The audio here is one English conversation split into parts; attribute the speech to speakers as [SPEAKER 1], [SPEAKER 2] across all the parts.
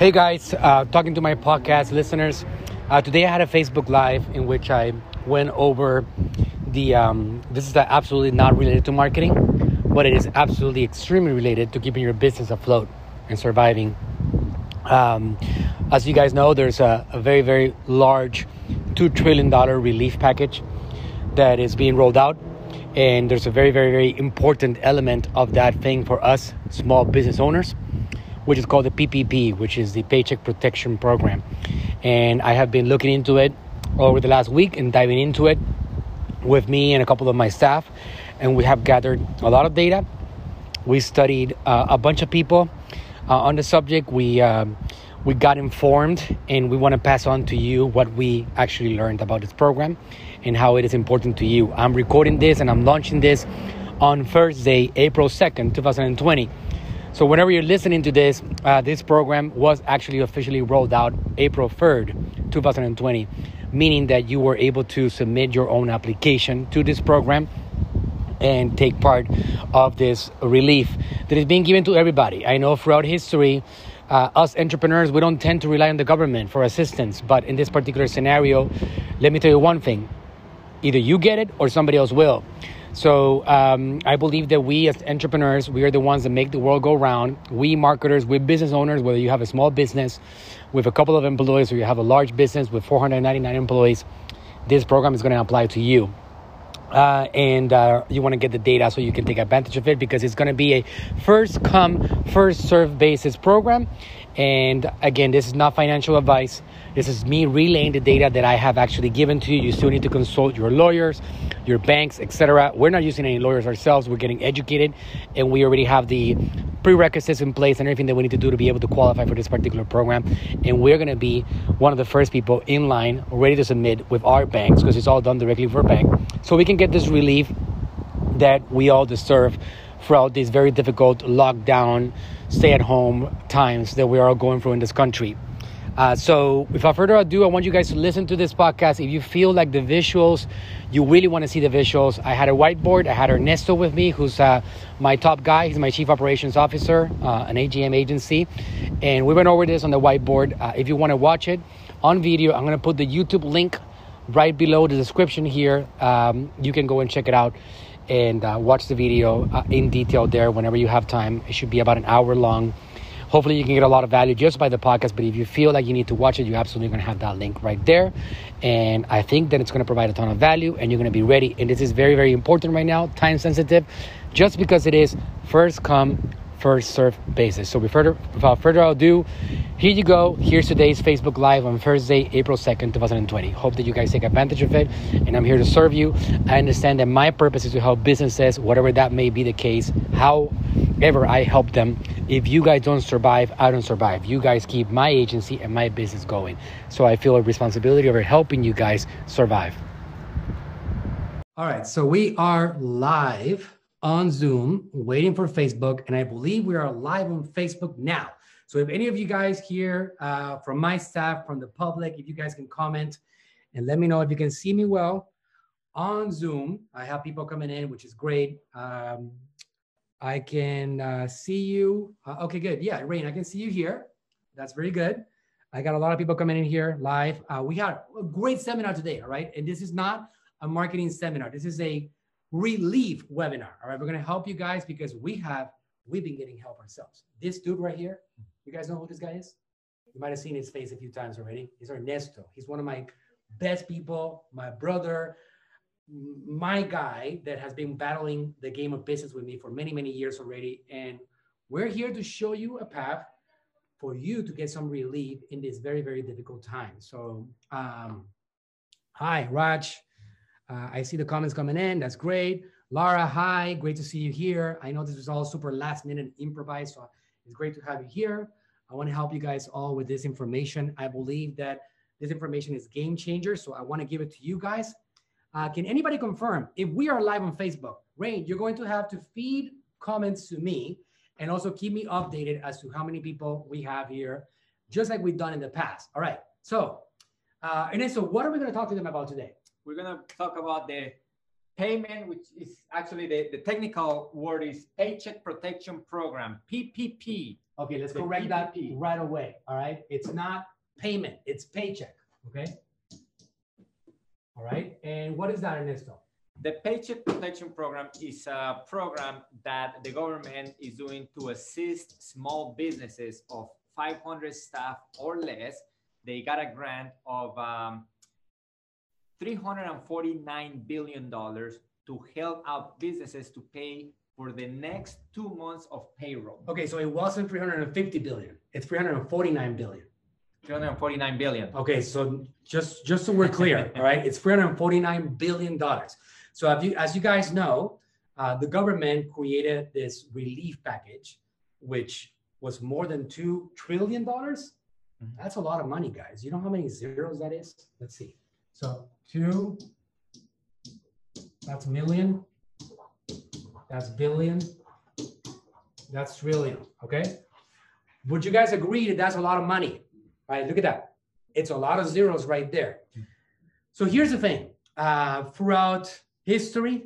[SPEAKER 1] Hey guys, uh, talking to my podcast listeners. Uh, today I had a Facebook Live in which I went over the. Um, this is absolutely not related to marketing, but it is absolutely extremely related to keeping your business afloat and surviving. Um, as you guys know, there's a, a very, very large $2 trillion relief package that is being rolled out. And there's a very, very, very important element of that thing for us small business owners which is called the PPP, which is the Paycheck Protection Program. And I have been looking into it over the last week and diving into it with me and a couple of my staff. And we have gathered a lot of data. We studied uh, a bunch of people uh, on the subject. We uh, we got informed, and we want to pass on to you what we actually learned about this program and how it is important to you. I'm recording this and I'm launching this on Thursday, April 2nd, 2020. So, whenever you're listening to this, uh, this program was actually officially rolled out April 3rd, 2020, meaning that you were able to submit your own application to this program and take part of this relief that is being given to everybody. I know throughout history, uh, us entrepreneurs, we don't tend to rely on the government for assistance. But in this particular scenario, let me tell you one thing either you get it or somebody else will. So um, I believe that we as entrepreneurs, we are the ones that make the world go round. We marketers, we business owners, whether you have a small business with a couple of employees or you have a large business with 499 employees, this program is going to apply to you. Uh, and uh, you want to get the data so you can take advantage of it because it's going to be a first come, first serve basis program. And again, this is not financial advice. This is me relaying the data that I have actually given to you. You still need to consult your lawyers, your banks, etc. We're not using any lawyers ourselves. We're getting educated, and we already have the prerequisites in place and everything that we need to do to be able to qualify for this particular program. And we're going to be one of the first people in line, ready to submit with our banks because it's all done directly for a bank, so we can get this relief that we all deserve throughout these very difficult lockdown, stay-at-home times that we are all going through in this country. Uh, so, without further ado, I want you guys to listen to this podcast. If you feel like the visuals, you really want to see the visuals. I had a whiteboard. I had Ernesto with me, who's uh, my top guy. He's my chief operations officer, uh, an AGM agency, and we went over this on the whiteboard. Uh, if you want to watch it on video, I'm going to put the YouTube link right below the description here. Um, you can go and check it out and uh, watch the video uh, in detail there whenever you have time. It should be about an hour long hopefully you can get a lot of value just by the podcast but if you feel like you need to watch it you're absolutely going to have that link right there. And i think that it's going to provide a ton of value and you're going to be ready. And this is very very important right now time sensitive just because it is first come first serve basis. So without further ado, here you go. Here's today's Facebook Live on Thursday, April 2nd, 2020. Hope that you guys take advantage of it, and I'm here to serve you. I understand that my purpose is to help businesses, whatever that may be the case, however I help them. If you guys don't survive, I don't survive. You guys keep my agency and my business going. So I feel a responsibility over helping you guys survive. All right, so we are live on Zoom, waiting for Facebook, and I believe we are live on Facebook now. So if any of you guys here uh, from my staff, from the public, if you guys can comment and let me know if you can see me well on Zoom. I have people coming in, which is great. Um, I can uh, see you. Uh, okay, good. Yeah, Rain, I can see you here. That's very good. I got a lot of people coming in here live. Uh, we had a great seminar today, all right? And this is not a marketing seminar. This is a relief webinar. All right, we're gonna help you guys because we have we've been getting help ourselves. This dude right here, you guys know who this guy is? You might have seen his face a few times already. He's Ernesto. He's one of my best people, my brother, my guy that has been battling the game of business with me for many, many years already. And we're here to show you a path for you to get some relief in this very, very difficult time. So, um, hi, Raj. Uh, I see the comments coming in. That's great. Lara, hi. Great to see you here. I know this was all super last minute improvised, so it's great to have you here. I want to help you guys all with this information. I believe that this information is game changer, so I want to give it to you guys. Uh, can anybody confirm if we are live on Facebook? Rain, you're going to have to feed comments to me and also keep me updated as to how many people we have here, just like we've done in the past. All right. So, uh, and then, so what are we going to talk to them about today?
[SPEAKER 2] We're gonna talk about the payment, which is actually the, the technical word is Paycheck Protection Program, PPP.
[SPEAKER 1] Okay, let's
[SPEAKER 2] The
[SPEAKER 1] correct that
[SPEAKER 2] PPP.
[SPEAKER 1] right away. All right, it's not payment, it's paycheck. Okay. All right, and what is that, Ernesto?
[SPEAKER 2] The Paycheck Protection Program is a program that the government is doing to assist small businesses of 500 staff or less. They got a grant of um, $349 billion to help out businesses to pay for the next two months of payroll.
[SPEAKER 1] Okay, so it wasn't 350 billion, it's 349 billion.
[SPEAKER 2] 349 billion.
[SPEAKER 1] Okay, so just just so we're clear, all right, it's 349 billion dollars. So you, as you guys know, uh, the government created this relief package, which was more than two trillion dollars.
[SPEAKER 2] Mhm.
[SPEAKER 1] That's a lot of money, guys. You know how many zeros that is? Let's see. So two, that's million, that's billion, that's trillion. Okay. Would you guys agree that that's a lot of money? Right? Look at that. It's a lot of zeros right there. So here's the thing. Uh, throughout history,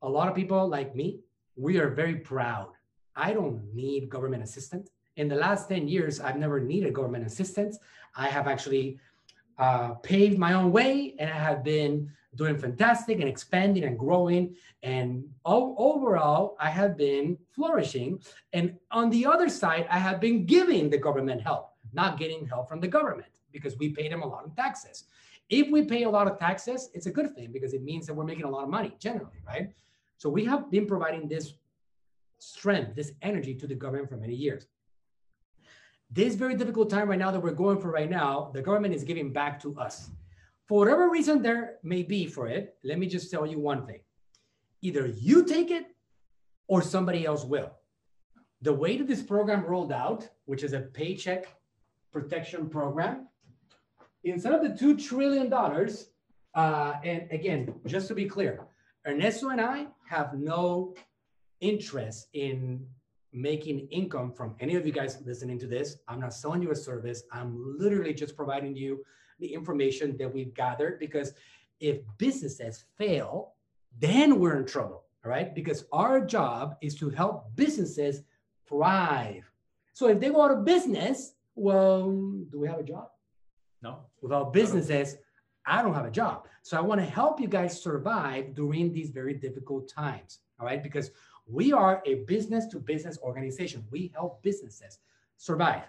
[SPEAKER 1] a lot of people like me, we are very proud. I don't need government assistance. In the last 10 years, I've never needed government assistance. I have actually uh, paved my own way and I have been doing fantastic and expanding and growing. And o- overall, I have been flourishing. And on the other side, I have been giving the government help, not getting help from the government because we pay them a lot of taxes. If we pay a lot of taxes, it's a good thing because it means that we're making a lot of money generally, right? So we have been providing this strength, this energy to the government for many years. This very difficult time right now that we're going for right now, the government is giving back to us. For whatever reason there may be for it, let me just tell you one thing. Either you take it or somebody else will. The way that this program rolled out, which is a paycheck protection program, instead of the $2 trillion, uh, and again, just to be clear, Ernesto and I have no interest in making income from any of you guys listening to this. I'm not selling you a service. I'm literally just providing you the information that we've gathered because if businesses fail, then we're in trouble, all right? Because our job is to help businesses thrive. So if they go out of business, well, do we have a job?
[SPEAKER 2] No.
[SPEAKER 1] Without businesses, I don't have a job. So I want to help you guys survive during these very difficult times. All right. Because we are a business to business organization. We help businesses survive.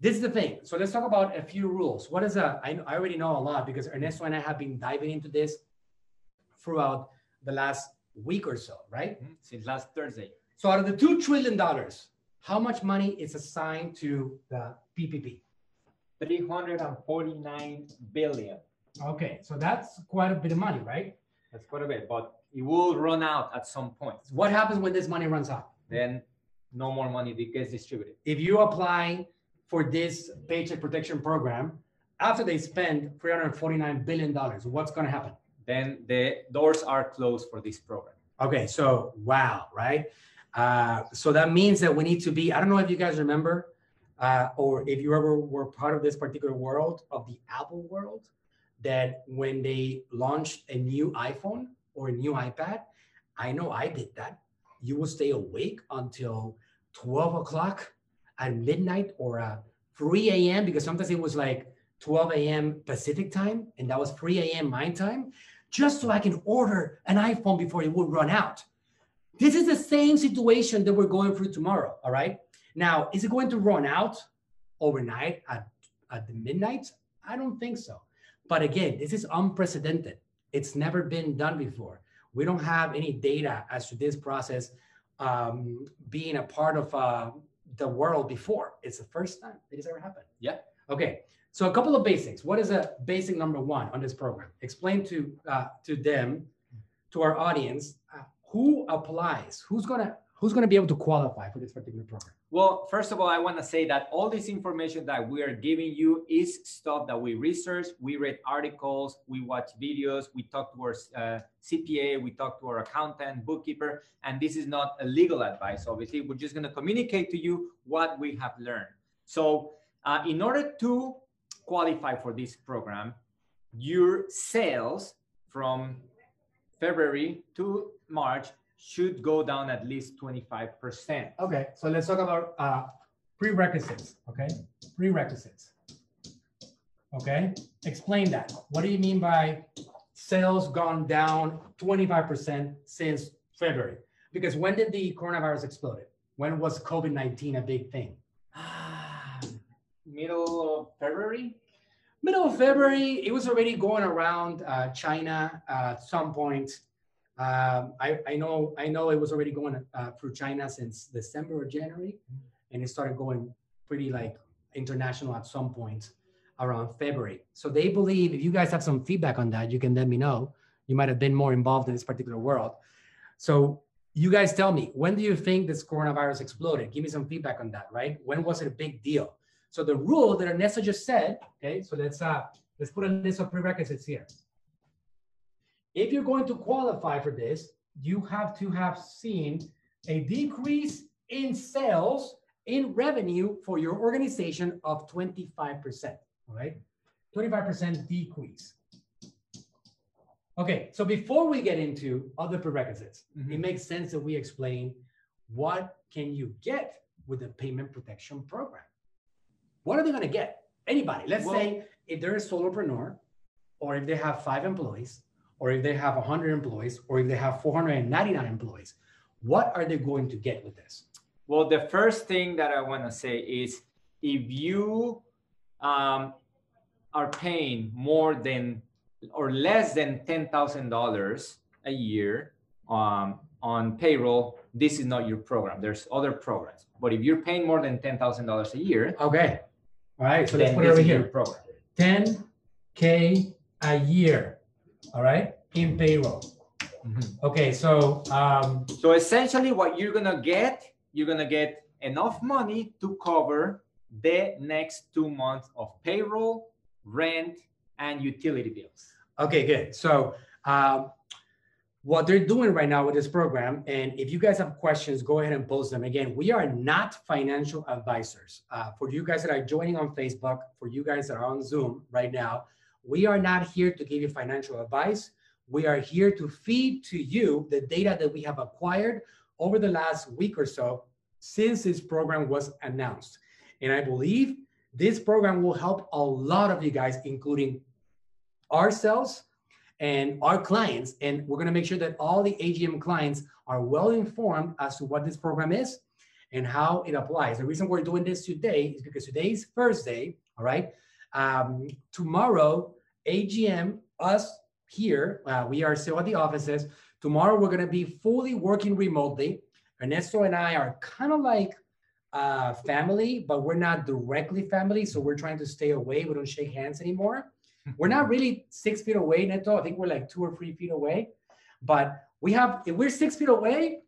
[SPEAKER 1] This is the thing. So let's talk about a few rules. What is a, I, I already know a lot because Ernesto and I have been diving into this throughout the last week or so, right?
[SPEAKER 2] Mhm. Since last Thursday.
[SPEAKER 1] So out of the $2 trillion, how much money is assigned to the PPP?
[SPEAKER 2] 349 billion.
[SPEAKER 1] Okay. So that's quite a bit of money, right?
[SPEAKER 2] That's quite a bit, but it will run out at some point.
[SPEAKER 1] What happens when this money runs out?
[SPEAKER 2] Then no more money gets distributed.
[SPEAKER 1] If you apply for this paycheck protection program, after they spend $349 billion, what's going to happen?
[SPEAKER 2] Then the doors are closed for this program.
[SPEAKER 1] Okay, so wow, right? Uh, so that means that we need to be, I don't know if you guys remember, uh, or if you ever were part of this particular world of the Apple world, that when they launched a new iPhone or a new iPad, I know I did that. You will stay awake until 12 o'clock at midnight or uh, 3 a.m. because sometimes it was like 12 a.m. Pacific time and that was 3 a.m. my time, just so I can order an iPhone before it would run out. This is the same situation that we're going through tomorrow. All right. Now, is it going to run out overnight at, at the midnight? I don't think so. But again, this is unprecedented. It's never been done before. We don't have any data as to this process um, being a part of uh, the world before. It's the first time it has ever happened.
[SPEAKER 2] Yeah.
[SPEAKER 1] Okay. So a couple of basics. What is a basic number one on this program? Explain to uh, to them, to our audience, uh, who applies, who's gonna who's gonna be able to qualify for this particular program.
[SPEAKER 2] Well, first of all, I want to say that all this information that we are giving you is stuff that we research. We read articles, we watch videos, we talk to our uh, CPA, we talk to our accountant, bookkeeper, and this is not a legal advice. Obviously, we're just going to communicate to you what we have learned. So, uh, in order to qualify for this program, your sales from February to March should go down at least 25%.
[SPEAKER 1] Okay, so let's talk about uh, prerequisites. Okay, prerequisites. Okay, explain that. What do you mean by sales gone down 25% since February? Because when did the coronavirus explode? When was COVID 19 a big thing?
[SPEAKER 2] Middle of February?
[SPEAKER 1] Middle of February, it was already going around uh, China uh, at some point. Um, I, I, know I know it was already going uh, through China since December or January, and it started going pretty like international at some point around February. So they believe if you guys have some feedback on that, you can let me know. You might have been more involved in this particular world. So you guys tell me when do you think this coronavirus exploded? Give me some feedback on that, right? When was it a big deal? So the rule that Ernesto just said, okay, so let's uh let's put a list of prerequisites here. If you're going to qualify for this, you have to have seen a decrease in sales in revenue for your organization of 25%, all right? 25% decrease. Okay, so before we get into other prerequisites, mm-hmm. it makes sense that we explain what can you get with the payment protection program. What are they going to get? Anybody. Let's well, say if they're a solopreneur, or if they have five employees, or if they have 100 employees, or if they have 499 employees, what are they going to get with this?
[SPEAKER 2] Well, the first thing that I want to say is if you um, are paying more than or less than $10,000 a year um, on payroll, this is not your program. There's other programs. But if you're paying more than $10,000 a year,
[SPEAKER 1] okay. All right. So let's put it over here. Program. 10K a year. All right. In payroll. Mm-hmm. Okay. So, um,
[SPEAKER 2] so essentially what you're going to get, you're going to get enough money to cover the next two months of payroll, rent, and utility bills.
[SPEAKER 1] Okay, good. So um, what they're doing right now with this program, and if you guys have questions, go ahead and post them. Again, we are not financial advisors. Uh, for you guys that are joining on Facebook, for you guys that are on Zoom right now, we are not here to give you financial advice. We are here to feed to you the data that we have acquired over the last week or so since this program was announced. And I believe this program will help a lot of you guys, including ourselves and our clients. And we're going to make sure that all the AGM clients are well informed as to what this program is and how it applies. The reason we're doing this today is because today is Thursday, all right? Um, tomorrow, AGM, us here, uh, we are still at the offices. Tomorrow, we're going to be fully working remotely. Ernesto and I are kind of like uh, family, but we're not directly family. So we're trying to stay away. We don't shake hands anymore. We're not really six feet away, Neto. I think we're like two or three feet away. But we have, if we're six feet away,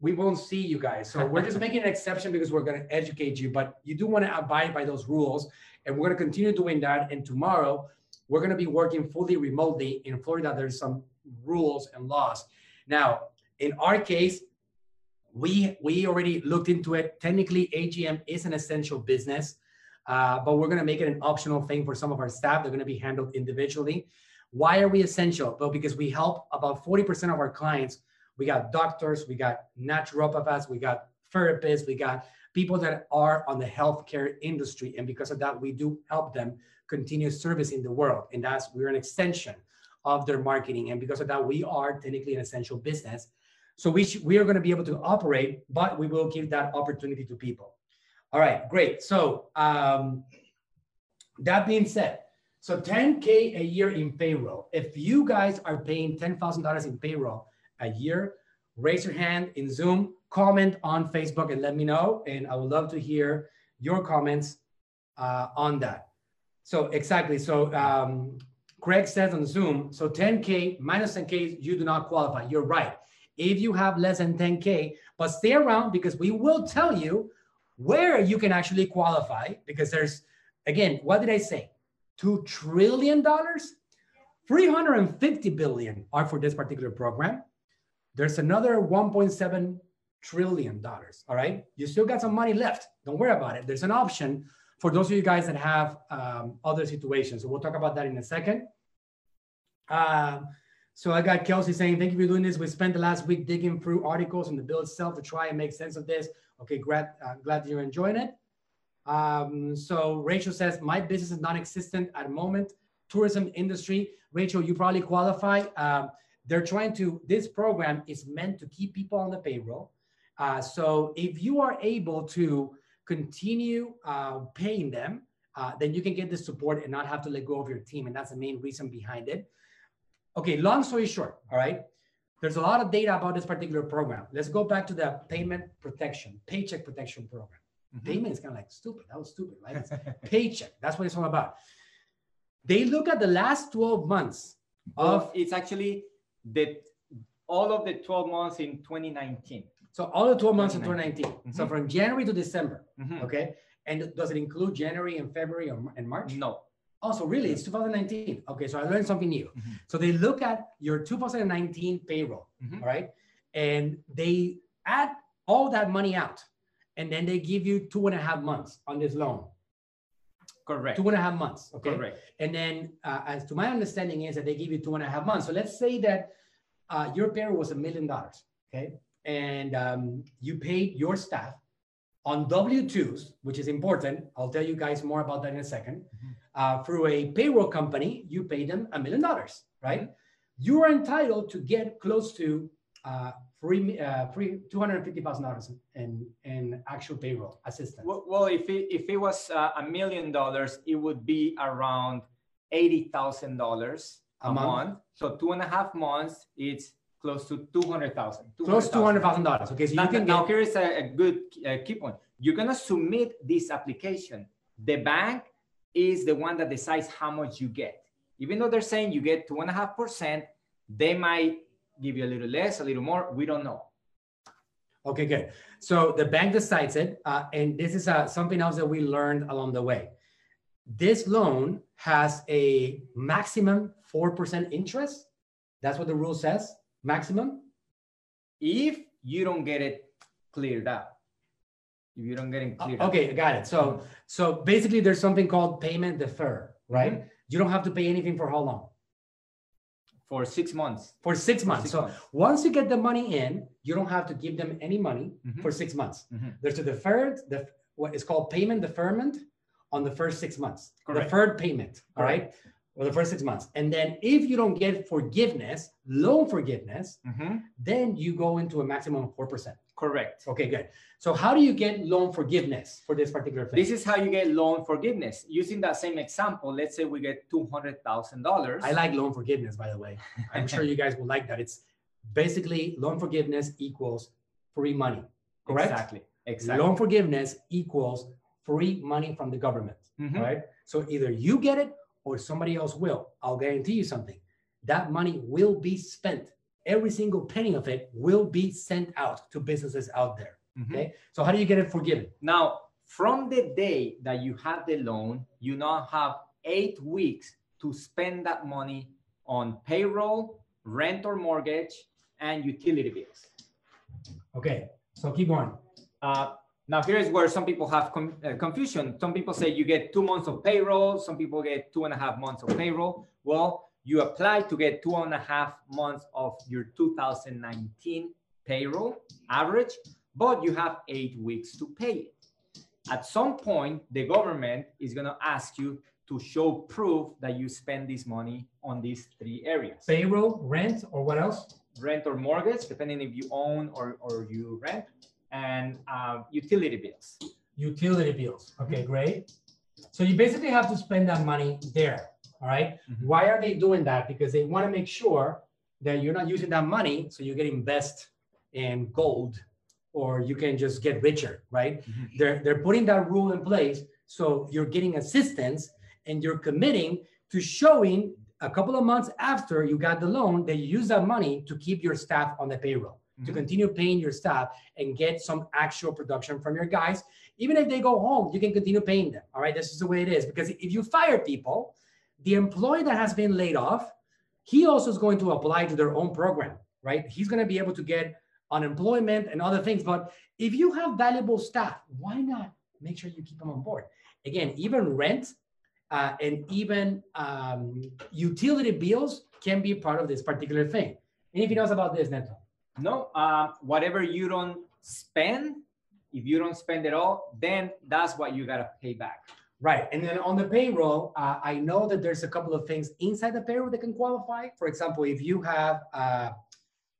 [SPEAKER 1] we won't see you guys. So we're just making an exception because we're going to educate you. But you do want to abide by those rules. And we're going to continue doing that. And tomorrow, we're going to be working fully remotely. In Florida, there's some rules and laws. Now, in our case, we we already looked into it. Technically, AGM is an essential business. Uh, but we're going to make it an optional thing for some of our staff. They're going to be handled individually. Why are we essential? Well, because we help about 40% of our clients. We got doctors, we got naturopaths, we got therapists, we got people that are on the healthcare industry. And because of that, we do help them continue service in the world. And that's we're an extension of their marketing. And because of that, we are technically an essential business. So we, sh- we are going to be able to operate, but we will give that opportunity to people. All right, great. So um, that being said, so 10K a year in payroll. If you guys are paying $10,000 in payroll a year, raise your hand in Zoom, comment on Facebook and let me know. And I would love to hear your comments uh, on that. So exactly. So um, Craig says on Zoom, so 10K minus 10K, you do not qualify. You're right. If you have less than 10K, but stay around because we will tell you where you can actually qualify because there's, again, what did I say? $2 trillion? 350 billion are for this particular program. There's another 1.7 trillion dollars. All right. You still got some money left. Don't worry about it. There's an option for those of you guys that have um, other situations. So we'll talk about that in a second. Um, So I got Kelsey saying, thank you for doing this. We spent the last week digging through articles and the bill itself to try and make sense of this. Okay, glad, uh, glad you're enjoying it. Um, so Rachel says, my business is non-existent at the moment. Tourism industry. Rachel, you probably qualify. Um, they're trying to, this program is meant to keep people on the payroll. Uh, so if you are able to continue uh, paying them, uh, then you can get the support and not have to let go of your team. And that's the main reason behind it. Okay, long story short, all right. There's a lot of data about this particular program. Let's go back to the payment protection, paycheck protection program. Mm-hmm. Payment is kind of like stupid. That was stupid, right? paycheck. That's what it's all about. They look at the last 12 months
[SPEAKER 2] well, of it's actually the all of the 12 months in 2019.
[SPEAKER 1] So all the 12 months in 2019. Mm-hmm. So from January to December. Mm-hmm. Okay. And does it include January and February and March?
[SPEAKER 2] No.
[SPEAKER 1] Also, really, it's 2019. Okay, so I learned something new. Mm-hmm. So they look at your 2019 payroll, mm-hmm. all right, and they add all that money out, and then they give you two and a half months on this loan.
[SPEAKER 2] Correct.
[SPEAKER 1] Two and a half months. Okay.
[SPEAKER 2] Correct.
[SPEAKER 1] And then, uh, as to my understanding, is that they give you two and a half months. So let's say that uh, your payroll was a million dollars. Okay, and um, you paid your staff on W 2s, which is important. I'll tell you guys more about that in a 2nd mm-hmm. uh, through a payroll company, you pay them a million dollars, right? Mm-hmm. You are entitled to get close to uh, free, uh, free $250,000 in, in actual payroll assistance.
[SPEAKER 2] Well, if, it, if it was uh, a million dollars, it would be around $80,000 a, a month. month. So two and a half months, it's close to 200,000.
[SPEAKER 1] Close to $200,000. Okay, so
[SPEAKER 2] now,
[SPEAKER 1] you can
[SPEAKER 2] now get... here is a, a good uh, key point. You're going to submit this application. The bank is the one that decides how much you get. Even though they're saying you get two and a half percent, they might give you a little less, a little more. We don't know.
[SPEAKER 1] Okay, good. So the bank decides it, uh, and this is uh, something else that we learned along the way. This loan has a maximum 4% interest. That's what the rule says maximum
[SPEAKER 2] if you don't get it cleared up if you don't get it cleared
[SPEAKER 1] okay
[SPEAKER 2] up.
[SPEAKER 1] got it so so basically there's something called payment defer right mm-hmm. you don't have to pay anything for how long
[SPEAKER 2] for six months
[SPEAKER 1] for six months six so months. once you get the money in you don't have to give them any money mm-hmm. for six months mm-hmm. there's a deferred the what is called payment deferment on the first six months Correct. deferred payment all Correct. right for the first six months. And then if you don't get forgiveness, loan forgiveness, mm-hmm. then you go into a maximum of 4%.
[SPEAKER 2] Correct.
[SPEAKER 1] Okay, good. So how do you get loan forgiveness for this particular thing?
[SPEAKER 2] This is how you get loan forgiveness. Using that same example, let's say we get $200,000.
[SPEAKER 1] I like loan forgiveness, by the way. I'm sure you guys will like that. It's basically loan forgiveness equals free money, correct?
[SPEAKER 2] Exactly. Exactly.
[SPEAKER 1] Loan forgiveness equals free money from the government, mm-hmm. right? So either you get it or somebody else will. I'll guarantee you something. That money will be spent. Every single penny of it will be sent out to businesses out there. Mm-hmm. Okay. So how do you get it forgiven?
[SPEAKER 2] Now, from the day that you have the loan, you now have eight weeks to spend that money on payroll, rent or mortgage, and utility bills.
[SPEAKER 1] Okay. So keep going.
[SPEAKER 2] Uh, now, here's where some people have uh, confusion. Some people say you get two months of payroll. Some people get two and a half months of payroll. Well, you apply to get two and a half months of your 2019 payroll average, but you have eight weeks to pay it. At some point, the government is going to ask you to show proof that you spend this money on these three areas
[SPEAKER 1] payroll, rent, or what else?
[SPEAKER 2] Rent or mortgage, depending if you own or, or you rent and uh, utility bills.
[SPEAKER 1] Utility bills. Okay, great. So you basically have to spend that money there. All right? mm-hmm. Why are they doing that? Because they want to make sure that you're not using that money so you can invest in gold or you can just get richer, right? Mm-hmm. They're they're putting that rule in place so you're getting assistance and you're committing to showing a couple of months after you got the loan that you use that money to keep your staff on the payroll mm-hmm. to continue paying your staff and get some actual production from your guys. Even if they go home, you can continue paying them. All right. This is the way it is. Because if you fire people, the employee that has been laid off, he also is going to apply to their own program, right? He's going to be able to get unemployment and other things. But if you have valuable staff, why not make sure you keep them on board? Again, even rent uh, and even um, utility bills can be part of this particular thing. Anything else about this, Neto?
[SPEAKER 2] No, uh, whatever you don't spend, if you don't spend it all, then that's what you gotta pay back.
[SPEAKER 1] Right. And then on the payroll, uh, I know that there's a couple of things inside the payroll that can qualify. For example, if you have uh,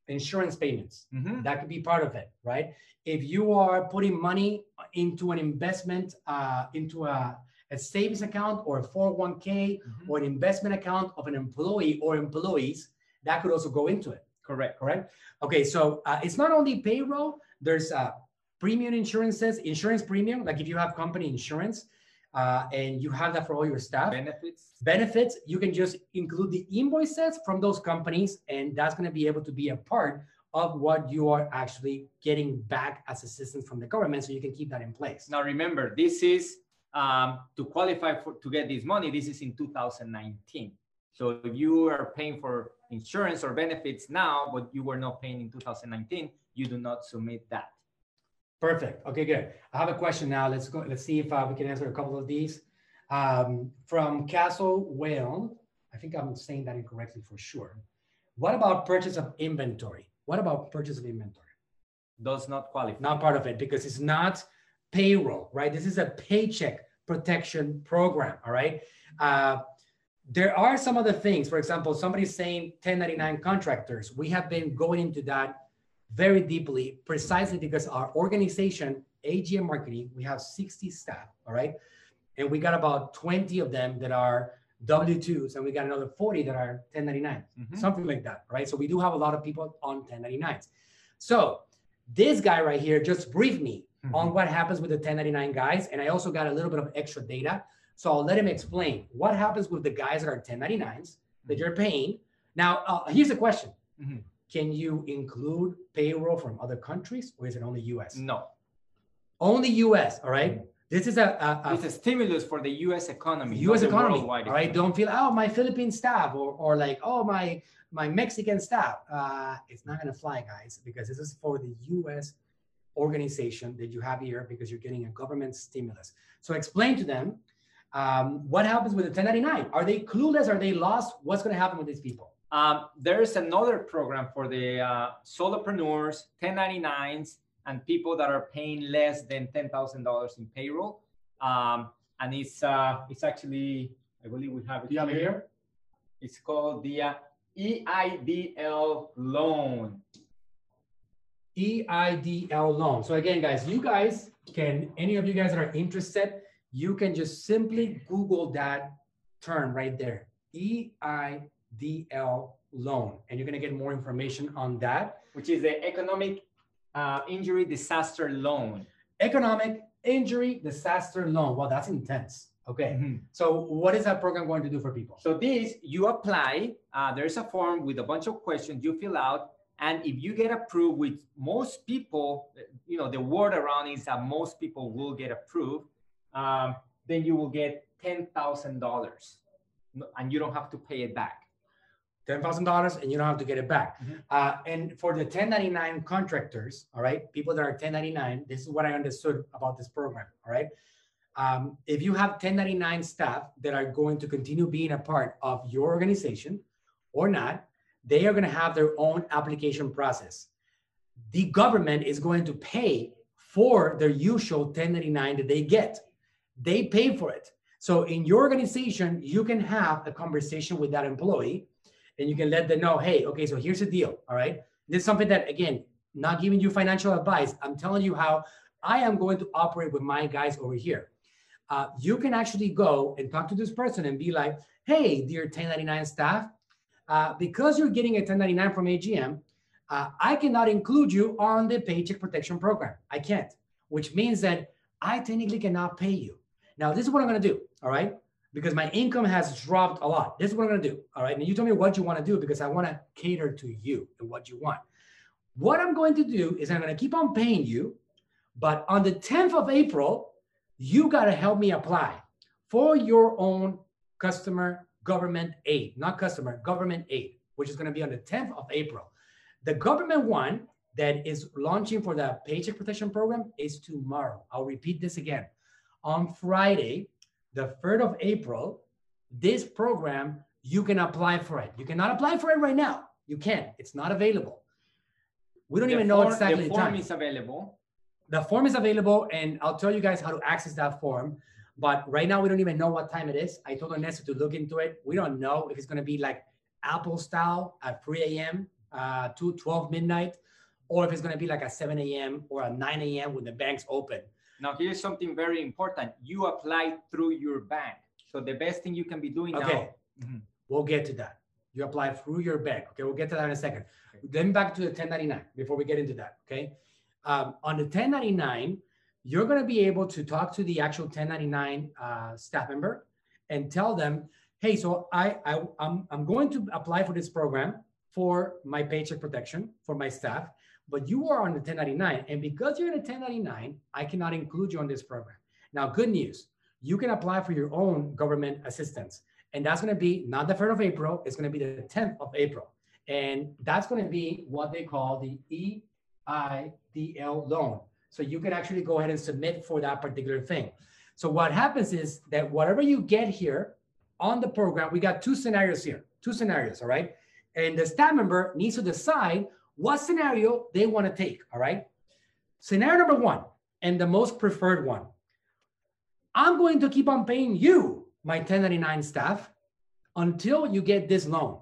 [SPEAKER 1] insurance payments,
[SPEAKER 2] Mhm.
[SPEAKER 1] that could be part of it, right? If you are putting money into an investment, uh, into a, a savings account or a 401k
[SPEAKER 2] Mhm.
[SPEAKER 1] or an investment account of an employee or employees, that could also go into it.
[SPEAKER 2] Correct.
[SPEAKER 1] correct? Okay, so uh, it's not only payroll, there's uh, premium insurances, insurance premium, like if you have company insurance uh, and you have that for all your staff.
[SPEAKER 2] Benefits.
[SPEAKER 1] Benefits, you can just include the invoices from those companies, and that's going to be able to be a part of what you are actually getting back as assistance from the government, so you can keep that in place.
[SPEAKER 2] Now remember, this is um, to qualify for to get this money. This is in 2019. So if you are paying for insurance or benefits now, but you were not paying in 2019, you do not submit that.
[SPEAKER 1] Perfect. Okay, good. I have a question now. Let's go. Let's see if uh, we can answer a couple of these. Um, from Castle Whale, I think I'm saying that incorrectly for sure. What about purchase of inventory? What about purchase of inventory?
[SPEAKER 2] Does not qualify.
[SPEAKER 1] Not part of it because it's not payroll, right? This is a paycheck protection program, all right? Uh, there are some other things. For example, somebody's saying 1099 contractors. We have been going into that very deeply precisely because our organization, AGM Marketing, we have 60 staff, all right? And we got about 20 of them that are W-2s, and we got another 40 that are 1099s,
[SPEAKER 2] Mhm.
[SPEAKER 1] something like that, right? So we do have a lot of people on 1099s. So this guy right here just briefed me on what happens with the 1099 guys, and I also got a little bit of extra data. So I'll let him explain what happens with the guys that are 1099s that you're paying. Now, uh, here's the question:
[SPEAKER 2] Mhm.
[SPEAKER 1] Can you include payroll from other countries, or is it only U.S.?
[SPEAKER 2] No,
[SPEAKER 1] Only U.S. All right. This is a, a, a
[SPEAKER 2] it's a stimulus for the U.S. economy.
[SPEAKER 1] U.S. economy. All right. Don't feel oh my Philippine staff or or like oh my my Mexican staff. Uh, it's not gonna fly, guys, because this is for the U.S. organization that you have here because you're getting a government stimulus. So explain to them um, what happens with the 1099. Are they clueless? Are they lost? What's gonna happen with these people?
[SPEAKER 2] Um, there's another program for the uh, solopreneurs, 1099s, and people that are paying less than $10,000 in payroll. Um, and it's uh, it's actually, I believe we have it here. It's called the uh, EIDL loan.
[SPEAKER 1] EIDL loan. So again, guys, you guys can, any of you guys that are interested, you can just simply Google that term right there, E EIDL loan, and you're gonna get more information on that.
[SPEAKER 2] which is the economic uh, injury disaster loan.
[SPEAKER 1] Economic injury disaster loan. Well, that's intense. Okay.
[SPEAKER 2] Mhm.
[SPEAKER 1] So what is that program going to do for people?
[SPEAKER 2] So this, you apply. Uh, there's a form with a bunch of questions you fill out, and if you get approved, which most people, you know, the word around is that most people will get approved, um, then you will get ten thousand dollars, and you don't have to pay it back.
[SPEAKER 1] ten thousand dollars and you don't have to get it back.
[SPEAKER 2] Mhm.
[SPEAKER 1] Uh, and for the 1099 contractors, all right, people that are 1099, this is what I understood about this program. All right. Um, if you have 1099 staff that are going to continue being a part of your organization or not, they are going to have their own application process. The government is going to pay for their usual 1099 that they get. They pay for it. So in your organization, you can have a conversation with that employee and you can let them know, hey, okay, so here's the deal. All right. This is something that, again, not giving you financial advice. I'm telling you how I am going to operate with my guys over here. Uh, you can actually go and talk to this person and be like, hey, dear 1099 staff, uh, because you're getting a 1099 from AGM, uh, I cannot include you on the paycheck protection program. I can't, which means that I technically cannot pay you. Now, this is what I'm going to do. All right because my income has dropped a lot. This is what I'm gonna do. All right. And you tell me what you want to do because I want to cater to you and what you want. What I'm going to do is I'm going to keep on paying you, but on the 10th of April, you got to help me apply for your own customer government aid, not customer government aid, which is going to be on the 10th of April. The government one that is launching for the paycheck protection program is tomorrow. I'll repeat this again. On Friday, the 3rd of April, this program, you can apply for it. You cannot apply for it right now. You can't. It's not available. We don't
[SPEAKER 2] The
[SPEAKER 1] even know exactly
[SPEAKER 2] the
[SPEAKER 1] the,
[SPEAKER 2] form
[SPEAKER 1] time.
[SPEAKER 2] is available.
[SPEAKER 1] the form is available, and I'll tell you guys how to access that form. But right now, we don't even know what time it is. I told Ernesto to look into it. We don't know if it's going to be like Apple style at 3 a.m. Uh, to 12 midnight, or if it's going to be like at 7 a.m. or at 9 a.m. when the banks open.
[SPEAKER 2] Now, here's something very important. You apply through your bank. So the best thing you can be doing
[SPEAKER 1] Okay.
[SPEAKER 2] now. Mhm.
[SPEAKER 1] We'll get to that. You apply through your bank. Okay, we'll get to that in a second. Then back to the 1099 before we get into that. Okay, um, on the 1099, you're going to be able to talk to the actual 1099 uh, staff member and tell them, "Hey, so I, I I'm I'm going to apply for this program for my paycheck protection for my staff, but you are on the 1099, and because you're in a 1099, I cannot include you on this program." Now, good news. You can apply for your own government assistance and that's going to be not the 3rd of April, it's going to be the 10th of April. And that's going to be what they call the EIDL loan. So you can actually go ahead and submit for that particular thing. So what happens is that whatever you get here on the program, we got two scenarios here, two scenarios, all right? And the staff member needs to decide what scenario they want to take, all right? Scenario number one, and the most preferred one. I'm going to keep on paying you, my 1099 staff, until you get this loan.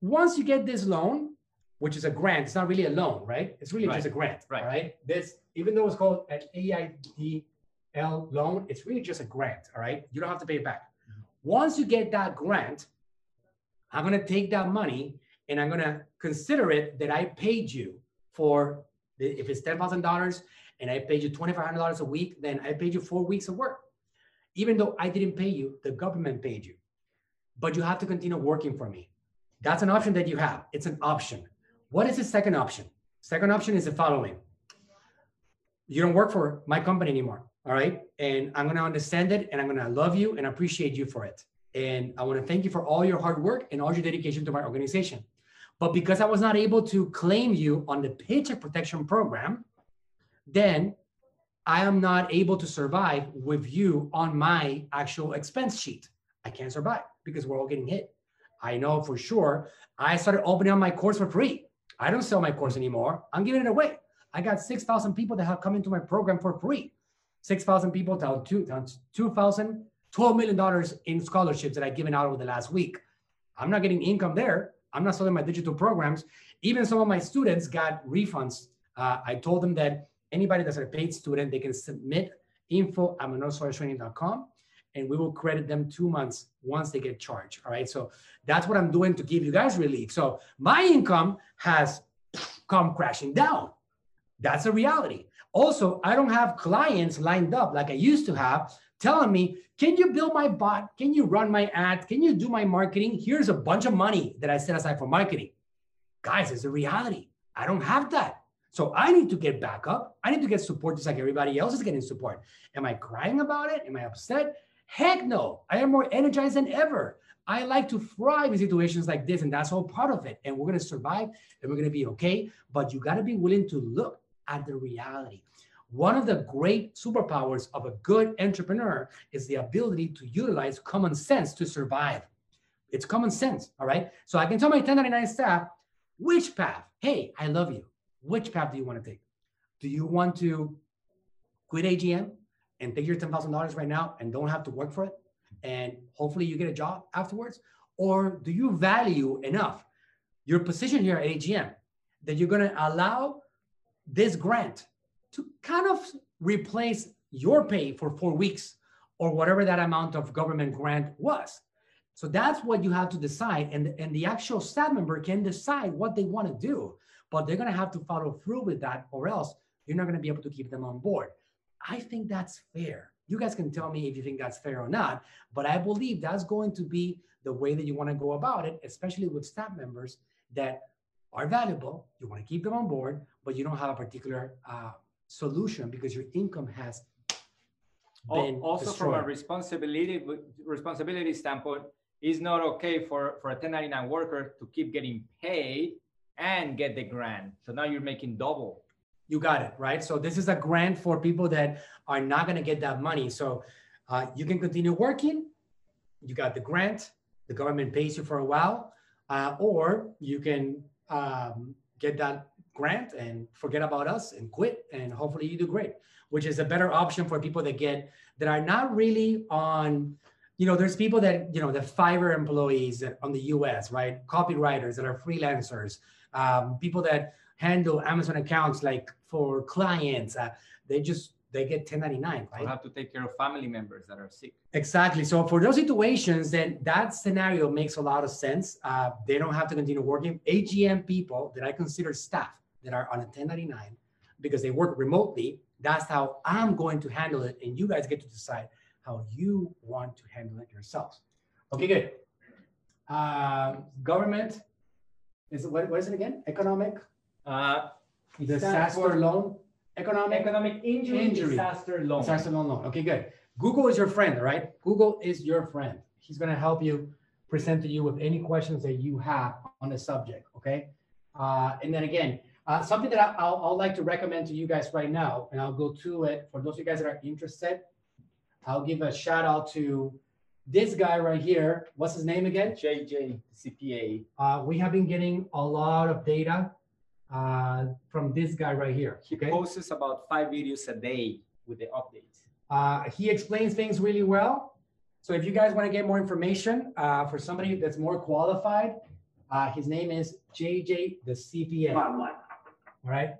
[SPEAKER 1] Once you get this loan, which is a grant, it's not really a loan, right? It's really
[SPEAKER 2] Right.
[SPEAKER 1] just a grant,
[SPEAKER 2] Right.
[SPEAKER 1] all right? This, even though it's called an AIDL loan, it's really just a grant, all right? You don't have to pay it back. Mm-hmm. Once you get that grant, I'm gonna take that money and I'm gonna consider it that I paid you for, the- if it's $10,000 and I paid you $2,500 a week, then I paid you four weeks of work. Even though I didn't pay you, the government paid you. But you have to continue working for me. That's an option that you have. It's an option. What is the second option? Second option is the following. You don't work for my company anymore. All right. And I'm going to understand it and I'm going to love you and appreciate you for it. And I want to thank you for all your hard work and all your dedication to my organization. But because I was not able to claim you on the Paycheck Protection Program, then I am not able to survive with you on my actual expense sheet. I can't survive because we're all getting hit. I know for sure. I started opening up my course for free. I don't sell my course anymore. I'm giving it away. I got 6,000 people that have come into my program for free. 6,000 people down two, down 2,000, $12 million in scholarships that I've given out over the last week. I'm not getting income there. I'm not selling my digital programs. Even some of my students got refunds. Uh, I told them that anybody that's a paid student, they can submit info at menorsourcetraining.com and we will credit them two months once they get charged. All right. So that's what I'm doing to give you guys relief. So my income has come crashing down. That's a reality. Also, I don't have clients lined up like I used to have telling me, can you build my bot? Can you run my ad? Can you do my marketing? Here's a bunch of money that I set aside for marketing. Guys, it's a reality. I don't have that. So I need to get back up. I need to get support just like everybody else is getting support. Am I crying about it? Am I upset? Heck no. I am more energized than ever. I like to thrive in situations like this, and that's all part of it. And we're going to survive and we're going to be okay. But you got to be willing to look at the reality. One of the great superpowers of a good entrepreneur is the ability to utilize common sense to survive. It's common sense, all right? So I can tell my 1099 staff which path, hey, I love you. Which path do you want to take? Do you want to quit AGM and take your $10,000 right now and don't have to work for it? And hopefully you get a job afterwards? Or do you value enough your position here at AGM that you're going to allow this grant to kind of replace your pay for four weeks or whatever that amount of government grant was. So that's what you have to decide. And, and the actual staff member can decide what they want to do, but they're going to have to follow through with that, or else you're not going to be able to keep them on board. I think that's fair. You guys can tell me if you think that's fair or not, but I believe that's going to be the way that you want to go about it, especially with staff members that are valuable. You want to keep them on board, but you don't have a particular uh, solution because your income has been
[SPEAKER 2] also
[SPEAKER 1] destroyed.
[SPEAKER 2] from a responsibility responsibility standpoint it's not okay for for a 1099 worker to keep getting paid and get the grant so now you're making double
[SPEAKER 1] You got it, right? So this is a grant for people that are not going to get that money. So Uh, you can continue working. You got the grant. The government pays you for a while, uh, or you can um, get that grant and forget about us and quit, and hopefully you do great. Which is a better option for people that get that are not really on you know, there's people that, you know, the Fiverr employees on the US, right? Copywriters that are freelancers, um, people that handle Amazon accounts like for clients. Uh, they just they get 1099
[SPEAKER 2] right? have to take care of family members that are sick
[SPEAKER 1] exactly so for those situations then that scenario makes a lot of sense uh, they don't have to continue working agm people that i consider staff that are on a 1099 because they work remotely that's how i'm going to handle it and you guys get to decide how you want to handle it yourselves okay good um, government is what, what is it again economic uh, disaster loan,
[SPEAKER 2] economic economic injury, injury, disaster loan.
[SPEAKER 1] Disaster loan loan. Okay, good. Google is your friend, right? Google is your friend. He's going to help you present to you with any questions that you have on the subject. Okay, uh, and then again, uh, something that I, I'll, I'll like to recommend to you guys right now, and I'll go to it for those of you guys that are interested. I'll give a shout out to this guy right here. What's his name again?
[SPEAKER 2] JJ CPA.
[SPEAKER 1] Uh, we have been getting a lot of data uh, from this guy right here.
[SPEAKER 2] He okay? posts about five videos a day with the updates.
[SPEAKER 1] Uh, he explains things really well. So if you guys want to get more information uh, for somebody that's more qualified, uh, his name is JJ the CPA. All right.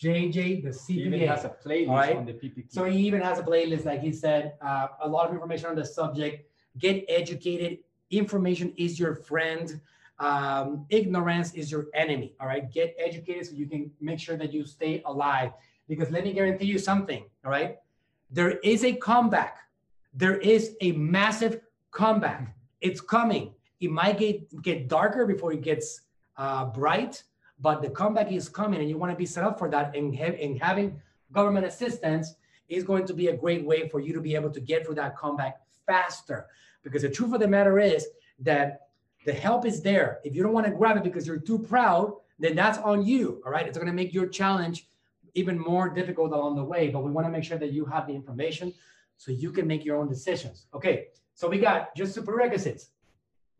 [SPEAKER 1] JJ the CPA. He
[SPEAKER 2] even has a playlist right? on the PPP.
[SPEAKER 1] So he even has a playlist, like he said, uh, a lot of information on the subject. Get educated. Information is your friend um, ignorance is your enemy. All right. Get educated so you can make sure that you stay alive. Because let me guarantee you something. All right. There is a comeback. There is a massive comeback. It's coming. It might get, get darker before it gets uh, bright, but the comeback is coming and you want to be set up for that. And, and having government assistance is going to be a great way for you to be able to get through that comeback faster. Because the truth of the matter is that the help is there. If you don't want to grab it because you're too proud, then that's on you. All right. It's going to make your challenge even more difficult along the way. But we want to make sure that you have the information so you can make your own decisions. Okay. So we got just prerequisites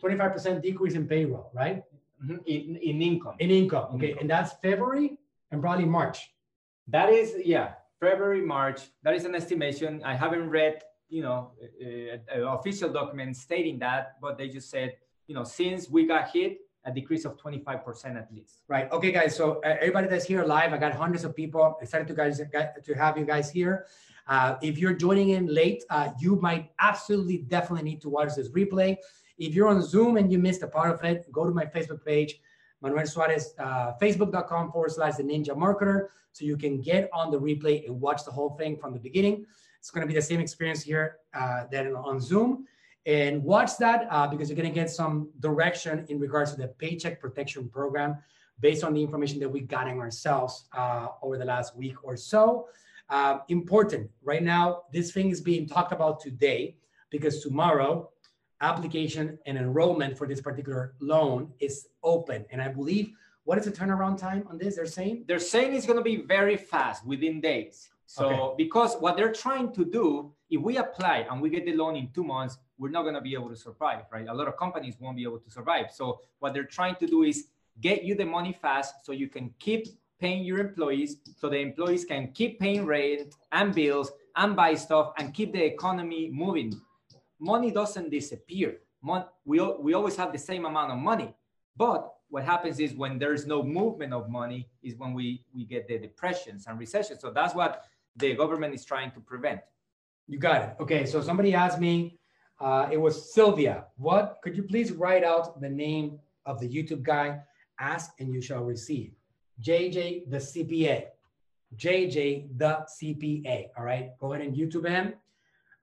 [SPEAKER 1] 25% decrease in payroll, right?
[SPEAKER 2] Mm-hmm. In, in income.
[SPEAKER 1] In income. Okay. income. And that's February and probably March.
[SPEAKER 2] That is, yeah, February, March. That is an estimation. I haven't read, you know, uh, uh, official documents stating that, but they just said you know, since we got hit, a decrease of 25% at least.
[SPEAKER 1] Right. Okay, guys. So uh, everybody that's here live, I got hundreds of people. Excited to guys to have you guys here. Uh, if you're joining in late, uh, you might absolutely definitely need to watch this replay. If you're on Zoom and you missed a part of it, go to my Facebook page, Manuel Suarez, uh, facebook.com forward slash the ninja marketer. So you can get on the replay and watch the whole thing from the beginning. It's going to be the same experience here uh, on Zoom and watch that uh, because you're going to get some direction in regards to the paycheck protection program based on the information that we got in ourselves uh, over the last week or so. Uh, important right now, this thing is being talked about today because tomorrow application and enrollment for this particular loan is open. And I believe what is the turnaround time on this? They're saying
[SPEAKER 2] they're saying it's going to be very fast within days. So okay. because what they're trying to do, if we apply and we get the loan in two months, we're not going to be able to survive, right? A lot of companies won't be able to survive. So what they're trying to do is get you the money fast so you can keep paying your employees so the employees can keep paying rent and bills and buy stuff and keep the economy moving. Money doesn't disappear. Mon- we, we always have the same amount of money. But what happens is when there's no movement of money is when we, we get the depressions and recessions. So that's what the government is trying to prevent.
[SPEAKER 1] You got it. Okay, so somebody asked me, uh, it was Sylvia. What could you please write out the name of the YouTube guy? Ask and you shall receive. JJ the CPA. JJ the CPA. All right, go ahead and YouTube him.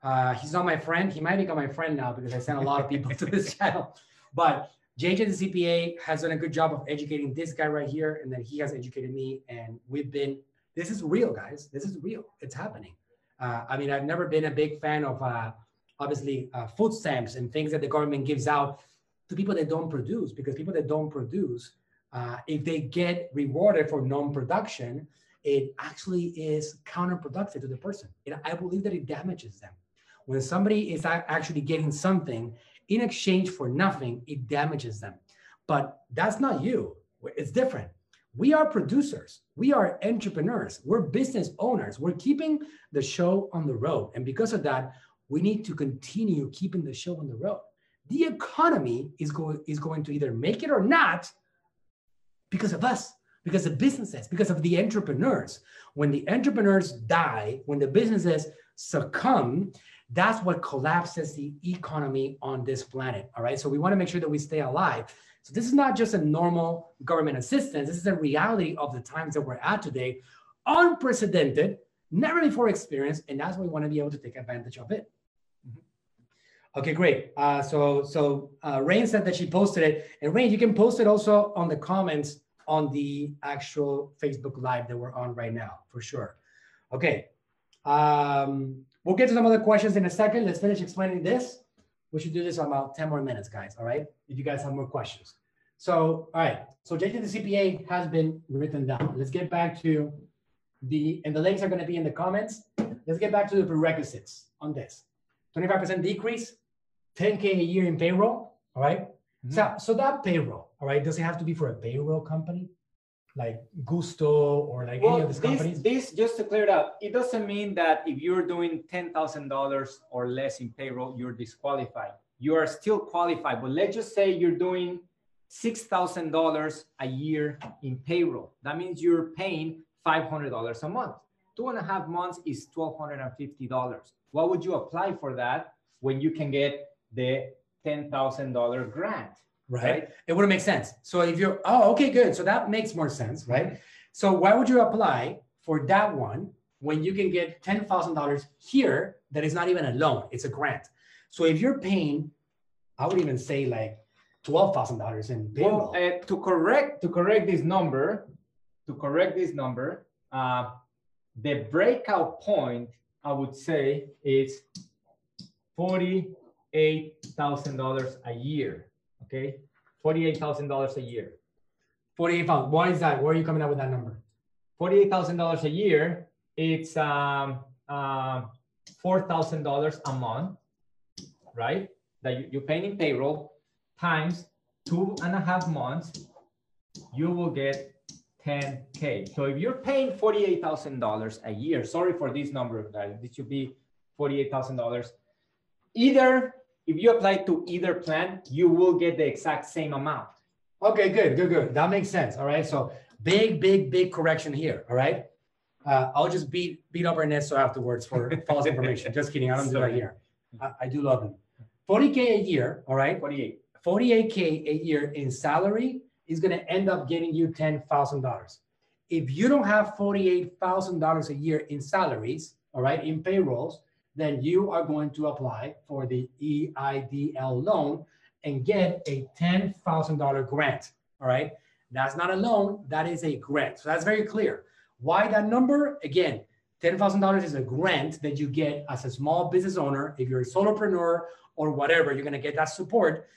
[SPEAKER 1] Uh, he's not my friend. He might become my friend now because I sent a lot of people to this channel. But JJ the CPA has done a good job of educating this guy right here, and then he has educated me, and we've been. This is real, guys. This is real. It's happening. Uh, I mean, I've never been a big fan of uh, obviously uh, food stamps and things that the government gives out to people that don't produce because people that don't produce uh, if they get rewarded for non-production it actually is counterproductive to the person i believe that it damages them when somebody is actually getting something in exchange for nothing, it damages them. But that's not you. It's different. We are producers. We are entrepreneurs. We're business owners. We're keeping the show on the road. And because of that, we need to continue keeping the show on the road. The economy is going, is going to either make it or not because of us, because of businesses, because of the entrepreneurs. When the entrepreneurs die, when the businesses succumb, that's what collapses the economy on this planet. All right. So we want to make sure that we stay alive. So this is not just a normal government assistance. This is a reality of the times that we're at today, unprecedented, never before experienced, and that's why we want to be able to take advantage of it. Mm-hmm. Okay, great. Uh, so so uh, Rain said that she posted it, and Rain, you can post it also on the comments on the actual Facebook Live that we're on right now, for sure. Okay. Um, we'll get to some other questions in a second. Let's finish explaining this. We should do this in about 10 more minutes, guys. All right. If you guys have more questions. So, all right. So JJ the CPA has been written down. Let's get back to the, and the links are going to be in the comments. Let's get back to the prerequisites on this. 25% decrease, 10K a year in payroll. All right. Mm-hmm. So, so that payroll, all right, does it have to be for a payroll company? Like Gusto or like well, any of these companies?
[SPEAKER 2] This, just to clear it up, it doesn't mean that if you're doing $10,000 or less in payroll, you're disqualified. You are still qualified, but let's just say you're doing $6,000 a year in payroll. That means you're paying $500 a month. Two and a half months is $1,250. What would you apply for that when you can get the $10,000 grant?
[SPEAKER 1] Right? right? It wouldn't make sense. So if you're, oh, okay, good. So that makes more sense, right? So why would you apply for that one when you can get $10,000 here that is not even a loan, it's a grant. So if you're paying, I would even say like $12,000 in payroll.
[SPEAKER 2] Well, uh, to correct to correct this number, to correct this number, uh, the breakout point I would say is $48,000 a year okay? $48,000 a year.
[SPEAKER 1] 48,000. Why is that? Where are you coming up with that number?
[SPEAKER 2] $48,000 a year, it's um, uh, $4,000 a month, right? That you, you're paying in payroll times two and a half months, you will get 10K. So if you're paying $48,000 a year, sorry for this number, guys, this should be $48,000. Either if you apply to either plan, you will get the exact same amount.
[SPEAKER 1] Okay, good, good, good. That makes sense. All right. So big, big, big correction here. All right. Uh, I'll just beat beat up Ernesto afterwards for false information. Just kidding. I don't do that here. I, I do love him. 40K a year. All right.
[SPEAKER 2] 48.
[SPEAKER 1] 48K a year in salary is going to end up getting you $10,000. If you don't have $48,000 a year in salaries, all right, in payrolls, then you are going to apply for the EIDL loan and get a $10,000 grant. All right. That's not a loan, that is a grant. So that's very clear. Why that number? Again, $10,000 is a grant that you get as a small business owner. If you're a solopreneur or whatever, you're going to get that support.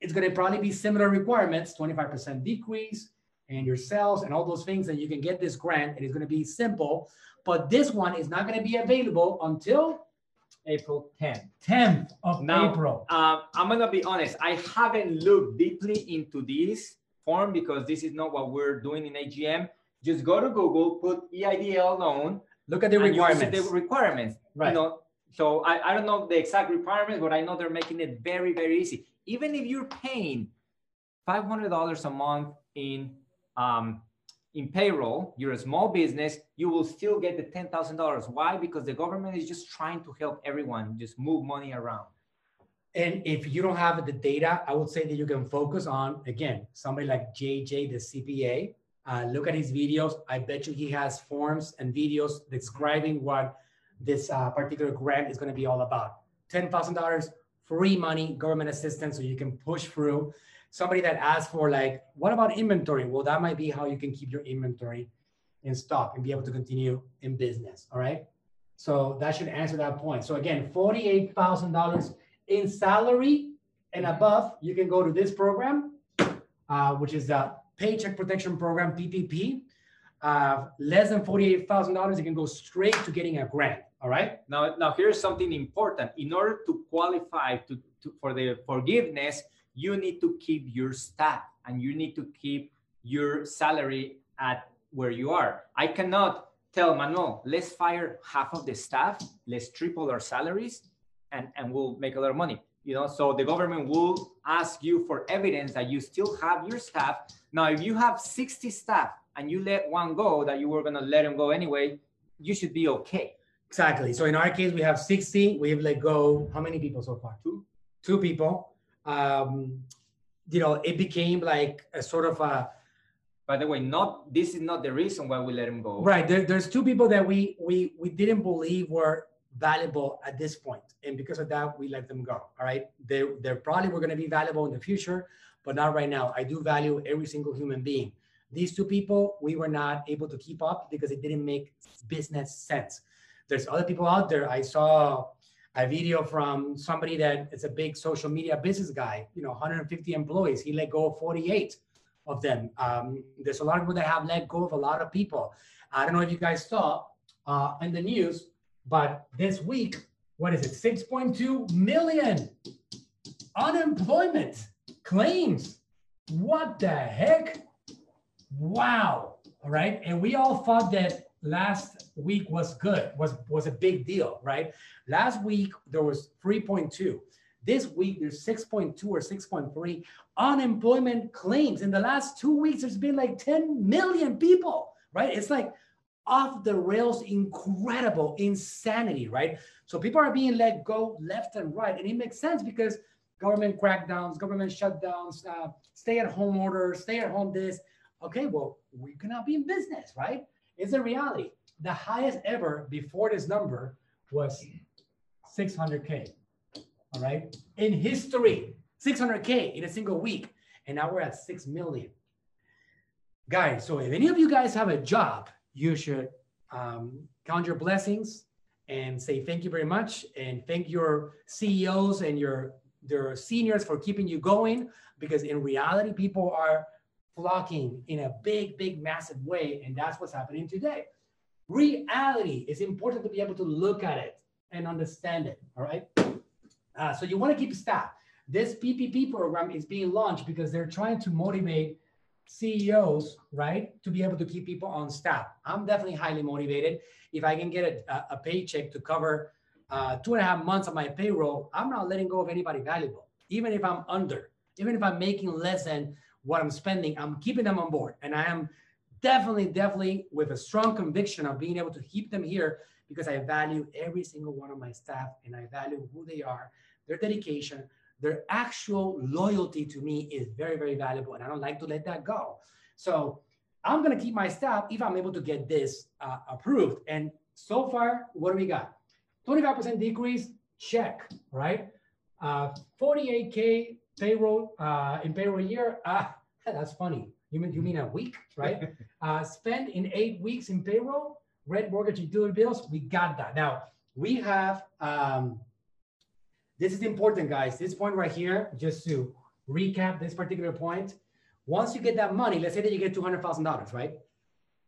[SPEAKER 1] It's going to probably be similar requirements 25% decrease and your sales and all those things. And you can get this grant and it's going to be simple. But this one is not going to be available until
[SPEAKER 2] April 10th.
[SPEAKER 1] 10th of now, April.
[SPEAKER 2] Um, I'm gonna be honest. I haven't looked deeply into this form because this is not what we're doing in AGM. Just go to Google, put EIDL loan.
[SPEAKER 1] Look at the requirements.
[SPEAKER 2] The requirements. Right. You know, so I, I don't know the exact requirements, but I know they're making it very, very easy. Even if you're paying $500 a month in um, in payroll, you're a small business, you will still get the $10,000. Why? Because the government is just trying to help everyone just move money around.
[SPEAKER 1] And if you don't have the data, I would say that you can focus on, again, somebody like JJ, the CPA. Uh, look at his videos. I bet you he has forms and videos describing what this uh, particular grant is going to be all about. $10,000 free money, government assistance, so you can push through somebody that asks for like, what about inventory? Well, that might be how you can keep your inventory in stock and be able to continue in business. All right. So that should answer that point. So again, $48,000 in salary and above, you can go to this program, uh, which is the Paycheck Protection Program, PPP. Uh, less than $48,000, you can go straight to getting a grant. All right.
[SPEAKER 2] Now, now here's something important. In order to qualify to, to for the forgiveness, you need to keep your staff and you need to keep your salary at where you are. I cannot tell Manuel, let's fire half of the staff, let's triple our salaries, and, and we'll make a lot of money. You know, so the government will ask you for evidence that you still have your staff. Now, if you have 60 staff and you let one go that you were gonna let him go anyway, you should be okay.
[SPEAKER 1] Exactly. So in our case, we have 60. We have let go how many people so far?
[SPEAKER 2] Two.
[SPEAKER 1] Two people. Um, you know, it became like a sort of a
[SPEAKER 2] By the way, not this is not the reason why we let him go.
[SPEAKER 1] right. There, there's two people that we we we didn't believe were valuable at this point, and because of that, we let them go. All right. They they probably were going to be valuable in the future, but not right now. I do value every single human being. These two people, we were not able to keep up because it didn't make business sense. There's other people out there. I saw a video from somebody that is a big social media business guy, you know, 150 employees. He let go of 48 of them. Um, there's a lot of people that have let go of a lot of people. I don't know if you guys saw uh, in the news, but this week, what is it? 6.2 million unemployment claims. What the heck? Wow. All right. And we all thought that last week was good, was was a big deal, right? Last week there was 3.2. This week there's 6.2 or 6.3 unemployment claims. In the last two weeks, there's been like 10 million people, right? It's like off the rails, incredible insanity, right? So people are being let go left and right. And it makes sense because government crackdowns, government shutdowns, uh, stay at home orders, stay at home this. Okay, well, we cannot be in business, right? It's a reality. The highest ever before this number was 600K, all right? In history, 600K in a single week. And now we're at 6 million. Guys, so if any of you guys have a job, you should um, count your blessings and say thank you very much and thank your CEOs and your their seniors for keeping you going because in reality people are flocking in a big big massive way and that's what's happening today reality is important to be able to look at it and understand it all right uh, so you want to keep staff this ppp program is being launched because they're trying to motivate CEOs, right, to be able to keep people on staff. I'm definitely highly motivated. If I can get a, a paycheck to cover uh, two and a half months of my payroll, I'm not letting go of anybody valuable, even if I'm under, even if I'm making less than what I'm spending, I'm keeping them on board. And I am definitely, definitely with a strong conviction of being able to keep them here because I value every single one of my staff and I value who they are, their dedication, their actual loyalty to me is very, very valuable. And I don't like to let that go. So I'm going to keep my staff if I'm able to get this uh, approved. And so far, what do we got? 25% decrease, check, right? Uh, 48K payroll uh, in payroll year. Ah, that's funny. You mean, you mean a week, right? uh, spend in eight weeks in payroll, rent, mortgage, utility bills. We got that. Now, we have um, this is important, guys. This point right here, just to recap this particular point. Once you get that money, let's say that you get $200,000, right?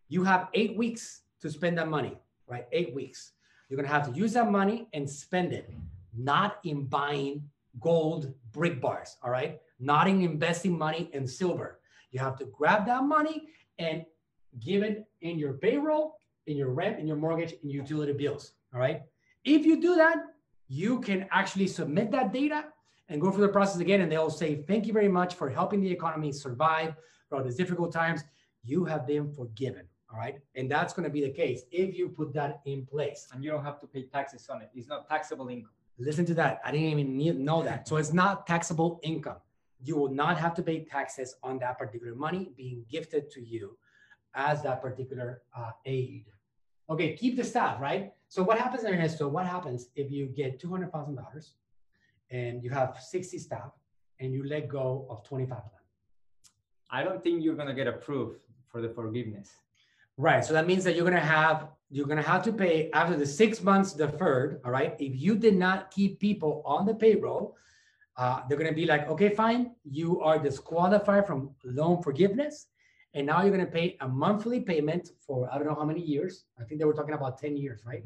[SPEAKER 1] You have eight weeks to spend that money, right? Eight weeks. You're going to have to use that money and spend it, not in buying gold brick bars, all right? Not in investing money in silver. You have to grab that money and give it in your payroll, in your rent, in your mortgage, in utility bills, all right? If you do that, you can actually submit that data and go through the process again. And they'll say, thank you very much for helping the economy survive throughout these difficult times. You have been forgiven. All right. And that's going to be the case if you put that in place.
[SPEAKER 2] And you don't have to pay taxes on it. It's not taxable income.
[SPEAKER 1] Listen to that. I didn't even need, know that. So it's not taxable income. You will not have to pay taxes on that particular money being gifted to you as that particular uh, aid. Okay, keep the staff, right? So what happens, Ernesto? What happens if you get two hundred thousand dollars and you have sixty staff and you let go of twenty-five of them?
[SPEAKER 2] I don't think you're gonna get approved for the forgiveness.
[SPEAKER 1] Right. So that means that you're gonna have you're gonna have to pay after the six months deferred. All right. If you did not keep people on the payroll, uh, they're gonna be like, okay, fine, you are disqualified from loan forgiveness, and now you're gonna pay a monthly payment for I don't know how many years. I think they were talking about ten years, right?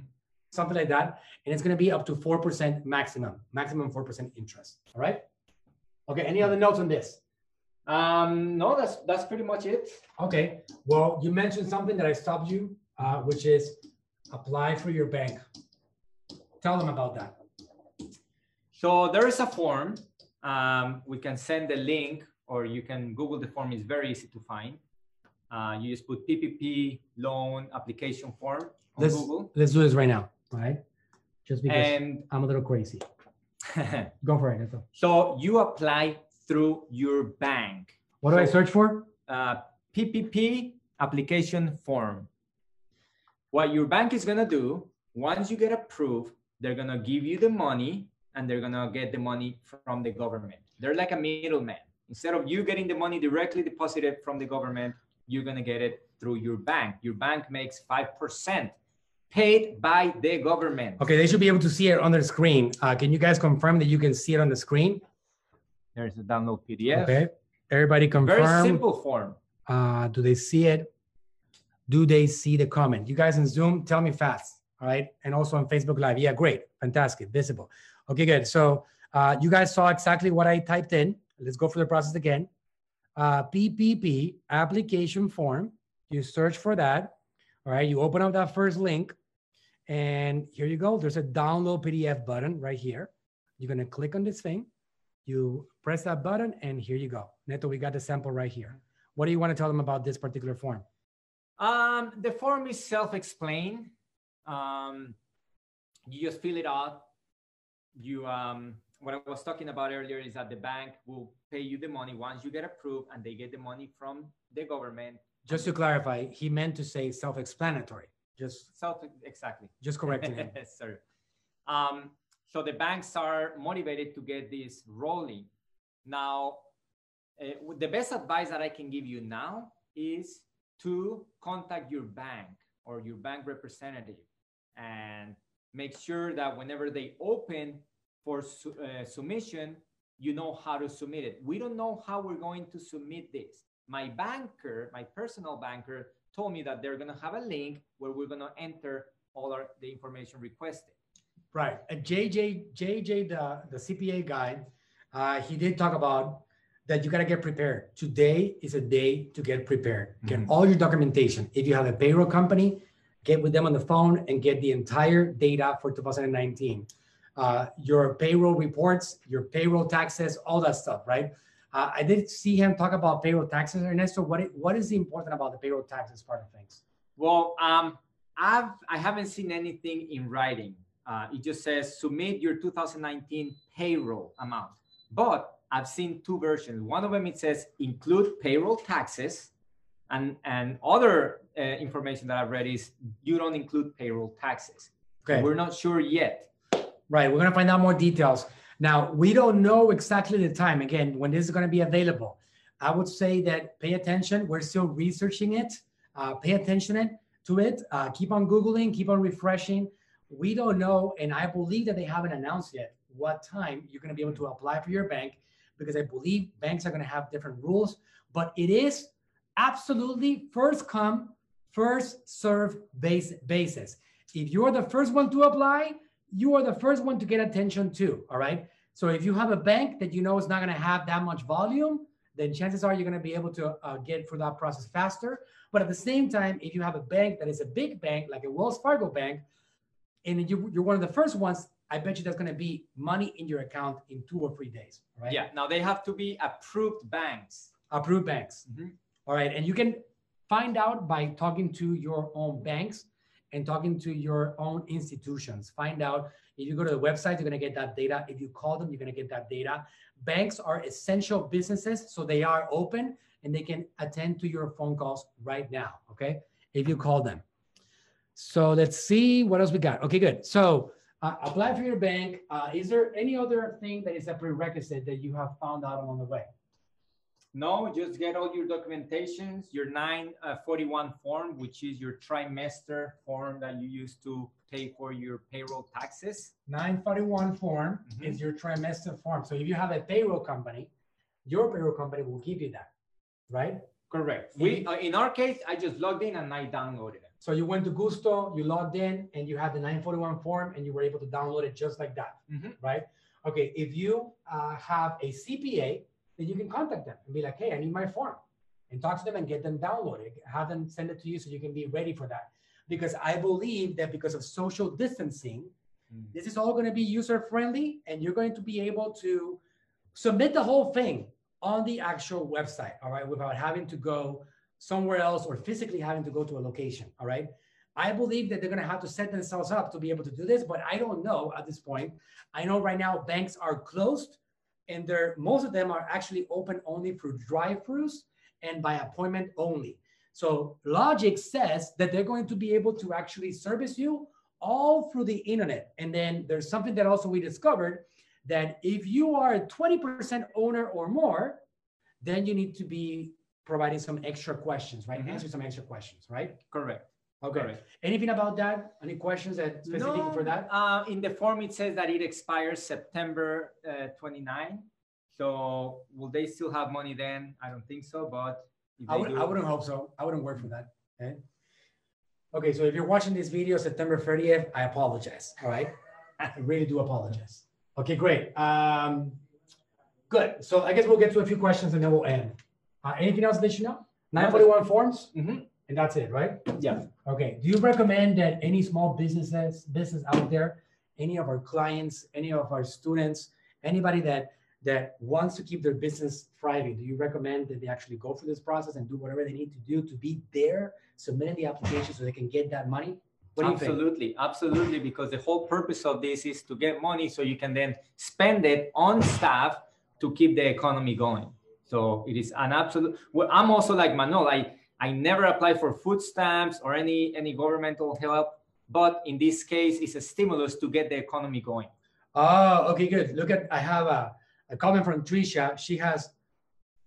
[SPEAKER 1] something like that. And it's to be up to 4% maximum, maximum 4% interest. All right. Okay. Any other notes on this?
[SPEAKER 2] Um, no, that's that's pretty much it.
[SPEAKER 1] Okay. Well, you mentioned something that I stopped you, uh, which is apply for your bank. Tell them about that.
[SPEAKER 2] So there is a form. Um, we can send the link, or you can Google the form. It's very easy to find. Uh, you just put PPP loan application form on
[SPEAKER 1] Let's,
[SPEAKER 2] Google,
[SPEAKER 1] let's do this right now. right? Just because
[SPEAKER 2] and
[SPEAKER 1] I'm a little crazy. Go for it. Neto.
[SPEAKER 2] so you apply through your bank.
[SPEAKER 1] What do I search for?
[SPEAKER 2] uh, PPP application form. What your bank is gonna do once you get approved, they're gonna give you the money and they're gonna get the money from the government. They're like a middleman. Instead of you getting the money directly deposited from the government, you're gonna get it through your bank. Your bank makes five percent paid by the government.
[SPEAKER 1] Okay, they should be able to see it on the screen. Uh, can you guys confirm that you can see it on the screen?
[SPEAKER 2] There's a download PDF.
[SPEAKER 1] Okay. Everybody confirm.
[SPEAKER 2] Very simple form.
[SPEAKER 1] Uh, do they see it? Do they see the comment? You guys in Zoom, tell me fast. All right. And also on Facebook Live. Yeah, great. Fantastic. Visible. Okay, good. So uh, you guys saw exactly what I typed in. Let's go through the process again. Uh, PPP application form. You search for that. All right. You open up that first link. And here you go. There's a download PDF button right here. You're going to click on this thing. You press that button, and here you go. Neto, we got the sample right here. What do you want to tell them about this particular form?
[SPEAKER 2] Um, the form is self-explain. Um, you just fill it out. You um, what I was talking about earlier is that the bank will pay you the money once you get approved, and they get the money from the government.
[SPEAKER 1] Just to clarify, he meant to say self-explanatory. Just,
[SPEAKER 2] Self exactly.
[SPEAKER 1] just correcting him.
[SPEAKER 2] Yes, sir. Um, so the banks are motivated to get this rolling. Now, uh, the best advice that I can give you now is to contact your bank or your bank representative and make sure that whenever they open for su- uh, submission, you know how to submit it. We don't know how we're going to submit this. My banker, my personal banker, told me that they're going to have a link where we're going to enter all our, the information requested.
[SPEAKER 1] Right. Uh, JJ, JJ, the, the CPA guy, uh, he did talk about that you got to get prepared. Today is a day to get prepared. Get
[SPEAKER 2] Mhm.
[SPEAKER 1] all your documentation. If you have a payroll company, get with them on the phone and get the entire data for 2019. Uh, your payroll reports, your payroll taxes, all that stuff, right? Uh, I did see him talk about payroll taxes, Ernesto. What what is important about the payroll taxes part of things?
[SPEAKER 2] Well, um, I've I haven't seen anything in writing. Uh, it just says submit your 2019 payroll amount. But I've seen two versions. One of them it says include payroll taxes, and and other uh, information that I've read is you don't include payroll taxes.
[SPEAKER 1] Okay.
[SPEAKER 2] We're not sure yet.
[SPEAKER 1] Right. We're going to find out more details. Now, we don't know exactly the time, again, when this is going to be available. I would say that pay attention. We're still researching it. Uh, pay attention to it. Uh, keep on Googling, keep on refreshing. We don't know. And I believe that they haven't announced yet what time you're going to be able to apply for your bank because I believe banks are going to have different rules. But it is absolutely first come, first serve base basis. If you're the first one to apply, you are the first one to get attention too. All right. So if you have a bank that you know is not going to have that much volume, then chances are you're going to be able to uh, get through that process faster. But at the same time, if you have a bank that is a big bank, like a Wells Fargo bank, and you, you're one of the first ones, I bet you there's going to be money in your account in two or three days. right?
[SPEAKER 2] Yeah. Now they have to be approved banks.
[SPEAKER 1] Approved banks.
[SPEAKER 2] Mhm.
[SPEAKER 1] All right. And you can find out by talking to your own banks and talking to your own institutions. Find out if you go to the website, you're going to get that data. If you call them, you're going to get that data. Banks are essential businesses, so they are open and they can attend to your phone calls right now. Okay. If you call them. So let's see what else we got. Okay, good. So uh, apply for your bank. Uh, is there any other thing that is a prerequisite that you have found out along the way?
[SPEAKER 2] No, just get all your documentations, your 941 form, which is your trimester form that you use to pay for your payroll taxes.
[SPEAKER 1] 941 form
[SPEAKER 2] Mhm.
[SPEAKER 1] is your trimester form. So if you have a payroll company, your payroll company will give you that, right?
[SPEAKER 2] Correct. We uh, in our case, I just logged in and I downloaded it.
[SPEAKER 1] So you went to Gusto, you logged in, and you had the 941 form, and you were able to download it just like that,
[SPEAKER 2] Mhm.
[SPEAKER 1] right? Okay, if you uh, have a CPA, then you can contact them and be like, hey, I need my form, and talk to them and get them downloaded. Have them send it to you so you can be ready for that. Because I believe that because of social distancing,
[SPEAKER 2] Mm.
[SPEAKER 1] this is all going to be user friendly, and you're going to be able to submit the whole thing on the actual website, all right, without having to go somewhere else or physically having to go to a location, all right? I believe that they're going to have to set themselves up to be able to do this, but I don't know at this point. I know right now banks are closed and they're most of them are actually open only for drive-throughs and by appointment only. So logic says that they're going to be able to actually service you all through the internet. And then there's something that also we discovered that if you are a 20% owner or more, then you need to be providing some extra questions, right?
[SPEAKER 2] Mhm.
[SPEAKER 1] Answer some extra questions, right?
[SPEAKER 2] Correct.
[SPEAKER 1] Okay.
[SPEAKER 2] Correct.
[SPEAKER 1] Anything about that? Any questions that specific for that?
[SPEAKER 2] Uh, in the form, it says that it expires September uh, 29. So will they still have money then? I don't think so, but
[SPEAKER 1] I, would,
[SPEAKER 2] do,
[SPEAKER 1] I wouldn't hope so. I wouldn't work for that. Okay. Okay, so if you're watching this video September 30th, I apologize. All right. I really do apologize. Okay, great. Um, good. So I guess we'll get to a few questions and then we'll end. Uh, anything else that you know? 941 forms,
[SPEAKER 2] Mhm.
[SPEAKER 1] and that's it, right?
[SPEAKER 2] Yeah.
[SPEAKER 1] Okay. Do you recommend that any small businesses, business out there, any of our clients, any of our students, anybody that that wants to keep their business thriving, do you recommend that they actually go through this process and do whatever they need to do to be there, submitting the application so they can get that money? What do you think?
[SPEAKER 2] absolutely, absolutely, because the whole purpose of this is to get money so you can then spend it on staff to keep the economy going. So it is an absolute. Well, I'm also like Manuel. I I never apply for food stamps or any any governmental help, but in this case, it's a stimulus to get the economy going.
[SPEAKER 1] Oh, okay, good. Look at I have a, a comment from Trisha. She has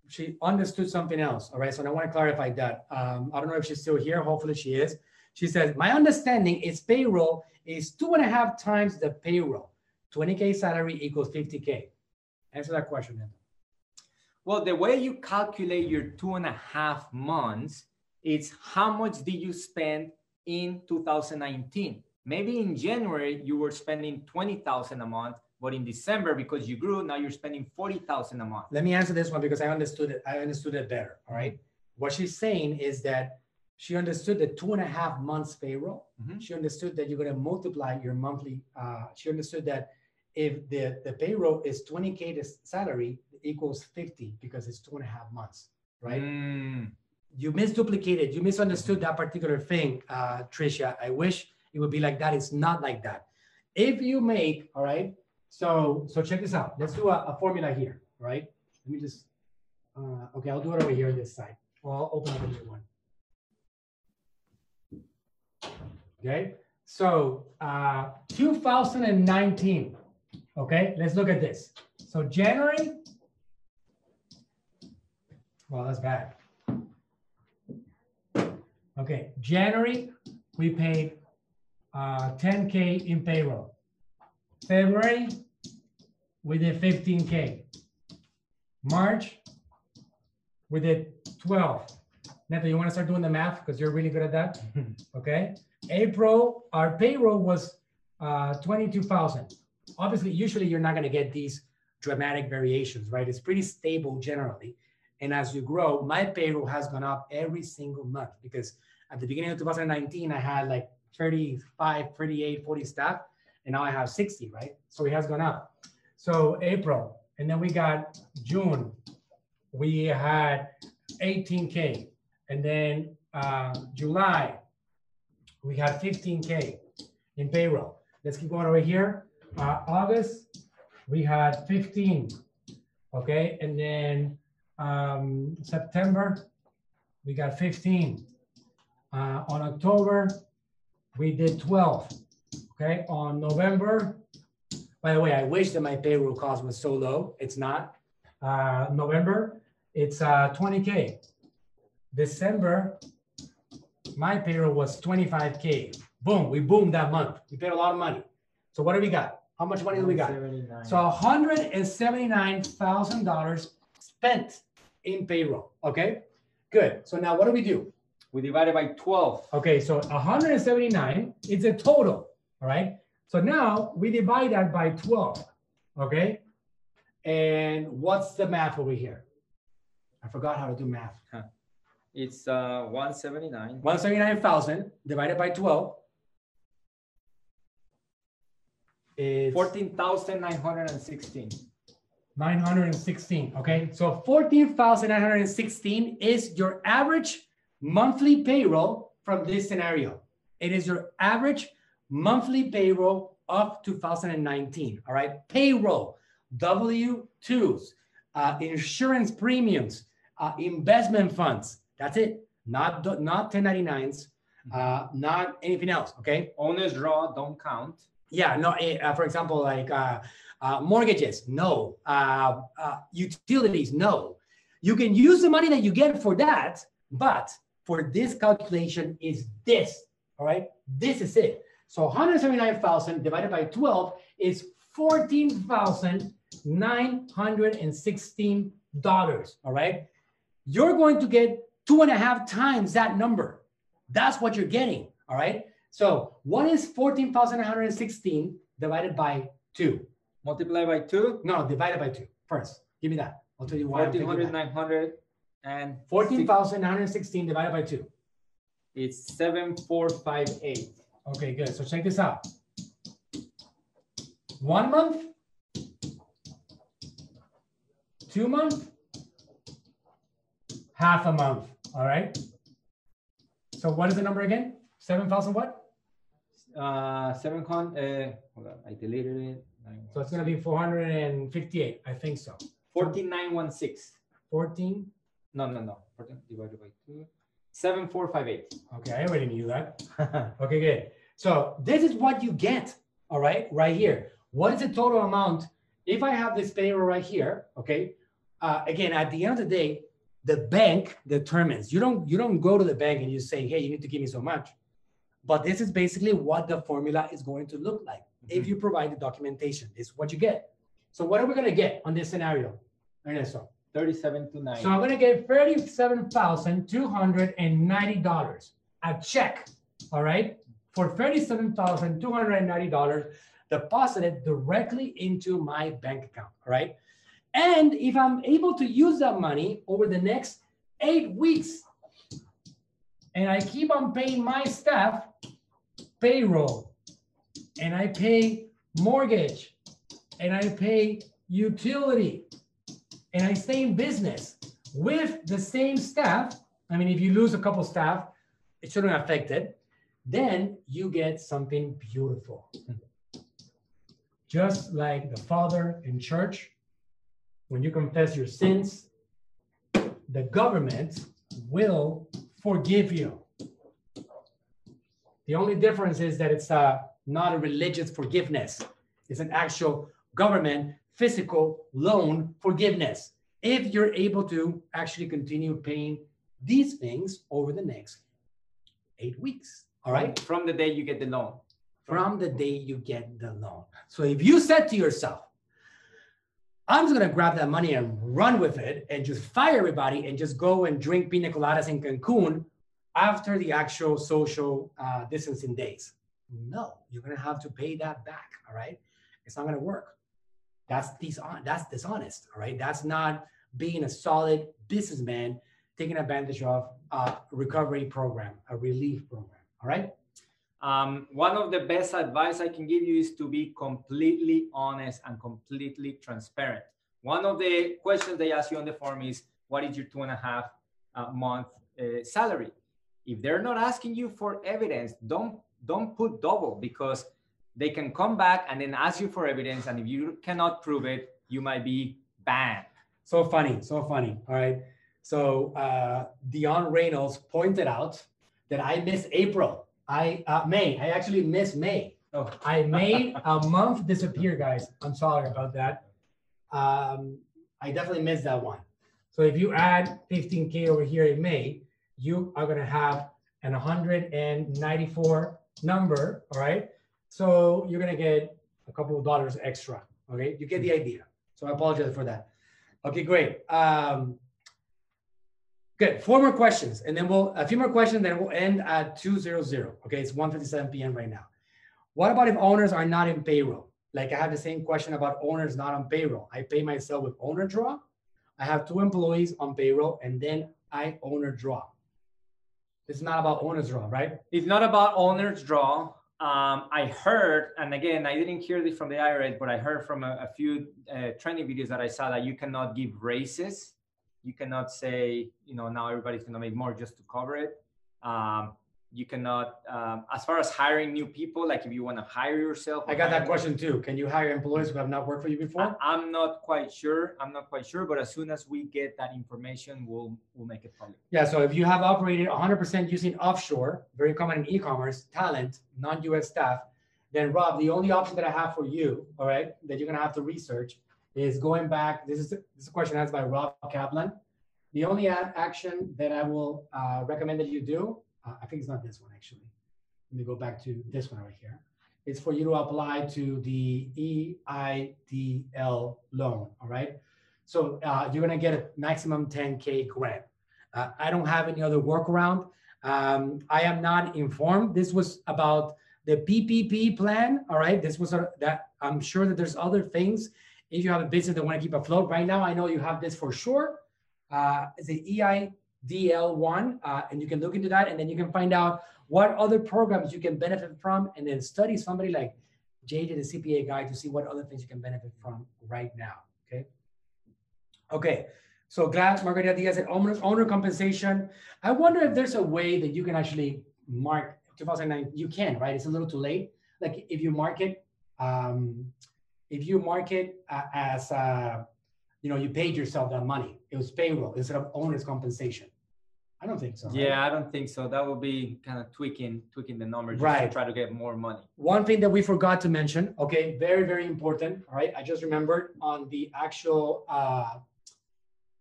[SPEAKER 1] she understood something else. All right. So I want to clarify that. Um, I don't know if she's still here. Hopefully she is. She says, My understanding is payroll is two and a half times the payroll. 20K salary equals 50K. Answer that question. Then.
[SPEAKER 2] Well, the way you calculate your two and a half months is how much did you spend in 2019? Maybe in January you were spending 20,000 a month, but in December because you grew, now you're spending 40,000 a month.
[SPEAKER 1] Let me answer this one because I understood it. I understood it better. All right. What she's saying is that she understood the two and a half months payroll.
[SPEAKER 2] Mhm.
[SPEAKER 1] She understood that you're going to multiply your monthly. Uh, she understood that if the, the payroll is 20K to salary equals 50 because it's two and a half months, right?
[SPEAKER 2] Mm,
[SPEAKER 1] You misduplicated, you misunderstood that particular thing, uh, Trisha. I wish it would be like that. It's not like that. If you make, all right, so so check this out. Let's do a, a formula here, right? Let me just, uh, okay, I'll do it over here on this side. Well, I'll open up a new one. Okay, so uh, 2019. Okay, let's look at this. So January. Well, that's bad. Okay, January, we paid uh, 10K in payroll. February, we did 15K. March, we did 12. Neto, you want to start doing the math because you're really good at that? Okay. April, our payroll was uh, 22,000. Obviously, usually you're not going to get these dramatic variations, right? It's pretty stable generally. And as you grow, my payroll has gone up every single month because at the beginning of 2019, I had like 35, 38, 40 staff, and now I have 60, right? So it has gone up. So April, and then we got June, we had 18K. And then uh, July, we had 15K in payroll. Let's keep going over here. Uh, August, we had 15. Okay, and then um, September, we got 15. Uh, on October, we did 12. Okay, on November, by the way, I wish that my payroll cost was so low. It's not. Uh, November, it's uh, 20K. December, my payroll was 25K. Boom, we boomed that month. We paid a lot of money. So what do we got? How much money do we got?
[SPEAKER 2] 179.
[SPEAKER 1] So $179,000 spent in payroll. Okay. Good. So now what do we do?
[SPEAKER 2] We divide it by 12.
[SPEAKER 1] Okay, so 179 is a total, all right? So now we divide that by 12, okay? And what's the math over here? I forgot how to do math.
[SPEAKER 2] It's uh, 179.
[SPEAKER 1] 179,000 divided by 12 is
[SPEAKER 2] 14,916.
[SPEAKER 1] 916. Okay, so 14,916 is your average monthly payroll from this scenario. It is your average monthly payroll of 2019. All right, payroll, W 2s, uh, insurance premiums, uh, investment funds. That's it. Not not 1099s, uh, not anything else. Okay.
[SPEAKER 2] Owner's draw don't count.
[SPEAKER 1] Yeah, no. eh, Uh, for example, like uh, uh, mortgages, no. Uh, utilities, no. You can use the money that you get for that, but for this calculation is this. All right, this is it. So 179,000 divided by 12 is 14,916 dollars. All right, you're going to get two and a half times that number. That's what you're getting. All right. So what is 14,916 divided by two?
[SPEAKER 2] Multiply by 2.
[SPEAKER 1] No, divided by two. First, give me that. I'll tell you why. I'm
[SPEAKER 2] 1400, and
[SPEAKER 1] 14,916 divided by two.
[SPEAKER 2] it's 7458.
[SPEAKER 1] Okay, good. So check this out. One month, two month, half a month. All right. So what is the number again? 7,000 what?
[SPEAKER 2] Uh, 700, uh, hold on, I deleted it. Nine-
[SPEAKER 1] So it's to be 458. I think so.
[SPEAKER 2] 14916.
[SPEAKER 1] 14.
[SPEAKER 2] No, no, no. 14 divided by 2. 7458.
[SPEAKER 1] Okay, I already knew that. okay, good. So this is what you get, all right, right here. What is the total amount? If I have this payroll right here, okay, uh, again, at the end of the day, the bank determines. You don't you don't go to the bank and you say, hey, you need to give me so much. But this is basically what the formula is going to look like if mm-hmm. you provide the documentation. This is what you get. So what are we gonna get on this scenario, Ernesto?
[SPEAKER 2] 37 to 9.
[SPEAKER 1] So I'm gonna get thirty-seven thousand two hundred and ninety dollars. A check, all right, for thirty-seven thousand two hundred and ninety dollars deposited directly into my bank account, all right? And if I'm able to use that money over the next eight weeks, and I keep on paying my staff payroll, and I pay mortgage, and I pay utility, and I stay in business with the same staff, I mean, if you lose a couple staff, it shouldn't affect it, then you get something beautiful. Just like the Father in church, when you confess your sins, the government will forgive you. The only difference is that it's uh, not a religious forgiveness, it's an actual government physical loan forgiveness if you're able to actually continue paying these things over the next eight weeks. All right.
[SPEAKER 2] From the day you get the loan.
[SPEAKER 1] From the day you get the loan. So if you said to yourself, I'm just going to grab that money and run with it and just fire everybody and just go and drink pina coladas in Cancun after the actual social uh, distancing days. No, you're to have to pay that back. All right. It's not to work. That's dishon- that's dishonest. All right. That's not being a solid businessman taking advantage of a recovery program, a relief program. All right.
[SPEAKER 2] Um, one of the best advice I can give you is to be completely honest and completely transparent. One of the questions they ask you on the form is, "What is your two and a half uh, month uh, salary?" If they're not asking you for evidence, don't don't put double because they can come back and then ask you for evidence, and if you cannot prove it, you might be banned.
[SPEAKER 1] So funny, so funny. All right. So uh, Dion Reynolds pointed out that I missed April. I uh, May. I actually missed May.
[SPEAKER 2] Oh.
[SPEAKER 1] I made a month disappear, guys. I'm sorry about that. Um, I definitely missed that one. So if you add 15k over here in May, you are gonna have an 194 number. All right. So you're gonna get a couple of dollars extra. Okay, you get the idea. So I apologize for that. Okay, great. Um, Good. Four more questions, and then we'll a few more questions. Then we'll end at two zero zero. Okay, it's 1:57 p.m. right now. What about if owners are not in payroll? Like I have the same question about owners not on payroll. I pay myself with owner draw. I have two employees on payroll, and then I owner draw. It's not about owner's draw, right?
[SPEAKER 2] It's not about owner's draw. Um, I heard, and again, I didn't hear this from the IRS, but I heard from a, a few uh, training videos that I saw that you cannot give raises. You cannot say, you know, now everybody's going to make more just to cover it. Um, you cannot um, as far as hiring new people like if you want to hire yourself
[SPEAKER 1] I got that question too. Can you hire employees who have not worked for you before?
[SPEAKER 2] I, am not quite sure i'm not quite sure but as soon as we get that information we'll we'll make it public
[SPEAKER 1] Yeah, so if you have operated 100% using offshore, very common in e-commerce, talent, non-US staff, then Rob, the only option that I have for you, all right, that you're gonna have to research is going back. This is this is a question asked by Rob Kaplan. The only action that I will uh, recommend that you do, uh, I think it's not this one actually. Let me go back to this one right here. It's for you to apply to the EIDL loan. All right. So uh, you're gonna get a maximum 10k grant. Uh, I don't have any other workaround. Um, I am not informed. This was about the PPP plan. All right. This was a, that. I'm sure that there's other things. If you have a business that want to keep afloat, right now I know you have this for sure. Uh, the EI DL1, uh, and you can look into that, and then you can find out what other programs you can benefit from, and then study somebody like JJ, the CPA guy, to see what other things you can benefit from right now. Okay. Okay. So glad Margarita Diaz said owner, owner compensation. I wonder if there's a way that you can actually mark 2009. You can, right? It's a little too late. Like if you mark it, um, if you mark it uh, as uh, you know, you paid yourself that money. It was payroll instead of owner's compensation. I don't think so. right?
[SPEAKER 2] yeah i don't think so that would be kind of tweaking tweaking the numbers just
[SPEAKER 1] Right.
[SPEAKER 2] to try to get more money
[SPEAKER 1] One thing that we forgot to mention, okay, very, very important. All right, I just remembered on the actual uh,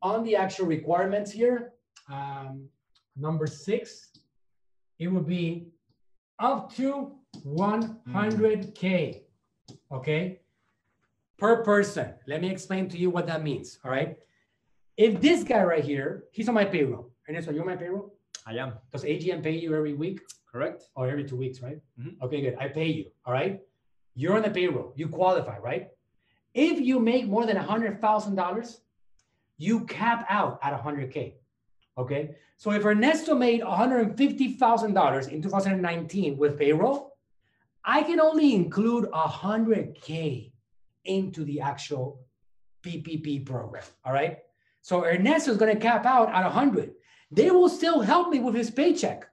[SPEAKER 1] on the actual requirements here, um, number six, it would be up to 100k, okay, per person. Let me explain to you what that means. All right, if this guy right here, he's on my payroll, Ernesto, you're on my payroll.
[SPEAKER 2] i am
[SPEAKER 1] Does AGM pay you every week?
[SPEAKER 2] correct
[SPEAKER 1] or every two weeks, right?
[SPEAKER 2] Mhm.
[SPEAKER 1] Okay, good. I pay you. All right. You're on the payroll. You qualify, right? If you make more than a hundred thousand dollars, you cap out at a hundred k. Okay. So if Ernesto made one hundred fifty thousand dollars in 2019 with payroll, I can only include a hundred k into the actual PPP program. All right. So Ernesto is going to cap out at a hundred. They will still help me with his paycheck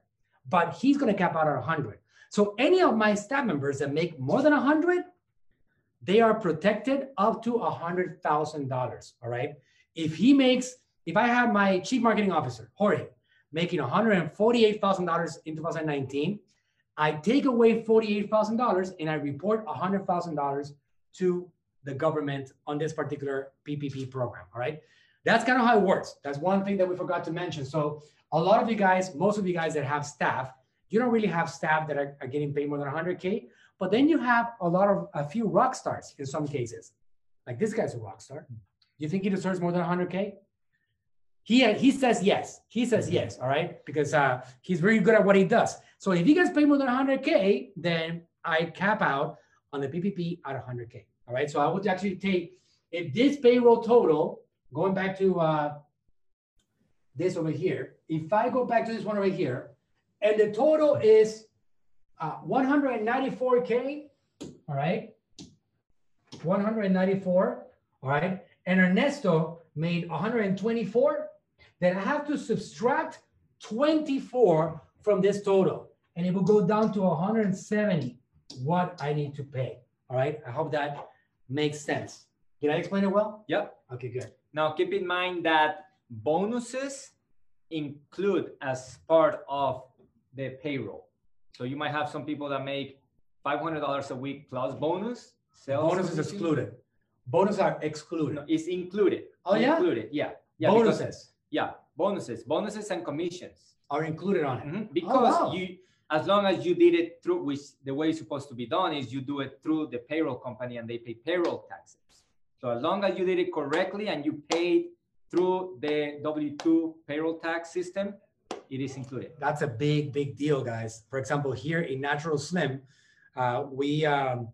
[SPEAKER 1] but he's going to cap out at 100. So any of my staff members that make more than 100, they are protected up to $100,000. All right. If he makes, if I have my chief marketing officer, Jorge, making $148,000 in 2019, I take away $48,000 and I report $100,000 to the government on this particular PPP program. All right. That's kind of how it works. That's one thing that we forgot to mention. So a lot of you guys, most of you guys that have staff, you don't really have staff that are, are getting paid more than 100K, but then you have a lot of, a few rock stars in some cases. Like this guy's a rock star. You think he deserves more than 100K? He, he says yes. He says yes, all right? Because uh, he's very good at what he does. So if he gets paid more than 100K, then I cap out on the PPP at 100K, all right? So I would actually take, if this payroll total, going back to uh, this over here, if I go back to this one over here, and the total is uh, 194K, all right? 194, all right? And Ernesto made 124, then I have to subtract 24 from this total, and it will go down to 170 what I need to pay, all right? I hope that makes sense. Did I explain it well?
[SPEAKER 2] Yep.
[SPEAKER 1] Okay, good.
[SPEAKER 2] Now, keep in mind that bonuses include as part of the payroll. So you might have some people that make $500 a week plus bonus. Sales
[SPEAKER 1] Bonus is excluded. Bonus are excluded.
[SPEAKER 2] No, it's included.
[SPEAKER 1] Oh, yeah?
[SPEAKER 2] Included. Yeah. Yeah. because-
[SPEAKER 1] Bonuses
[SPEAKER 2] yeah. Bonuses, bonuses and commissions.
[SPEAKER 1] are included on it.
[SPEAKER 2] Mhm, Because
[SPEAKER 1] wow.
[SPEAKER 2] you, as long as you did it through, which the way it's supposed to be done is you do it through the payroll company and they pay payroll taxes. So as long as you did it correctly and you paid through the W2 payroll tax system, it is included.
[SPEAKER 1] That's a big, big deal, guys. For example, here in Natural Slim, uh, we um,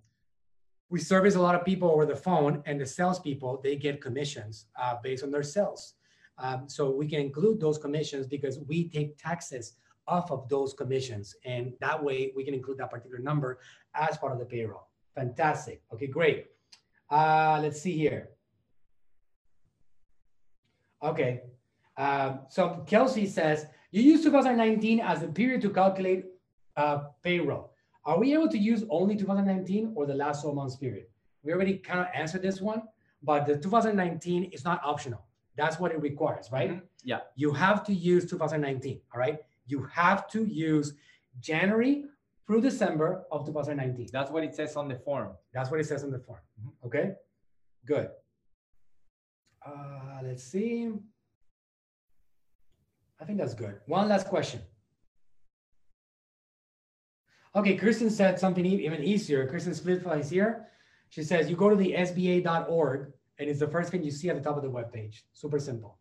[SPEAKER 1] we service a lot of people over the phone, and the salespeople they get commissions uh, based on their sales. Um, so we can include those commissions because we take taxes off of those commissions, and that way we can include that particular number as part of the payroll. Fantastic. Okay, great. Uh, let's see here. Okay. Um, so Kelsey says you use 2019 as the period to calculate uh, payroll. Are we able to use only 2019 or the last 12 months period? We already kind of answered this one, but the 2019 is not optional. That's what it requires, right?
[SPEAKER 2] Mhm. Yeah.
[SPEAKER 1] You have to use 2019, all right? You have to use January through December of 2019.
[SPEAKER 2] That's what it says on the form.
[SPEAKER 1] That's what it says on the form.
[SPEAKER 2] Mhm.
[SPEAKER 1] Okay, good. Uh, let's see. I think that's good. One last question. Okay, Kristen said something even easier. Kristen Splitfly is here. She says you go to the SBA.org and it's the first thing you see at the top of the webpage. Super simple.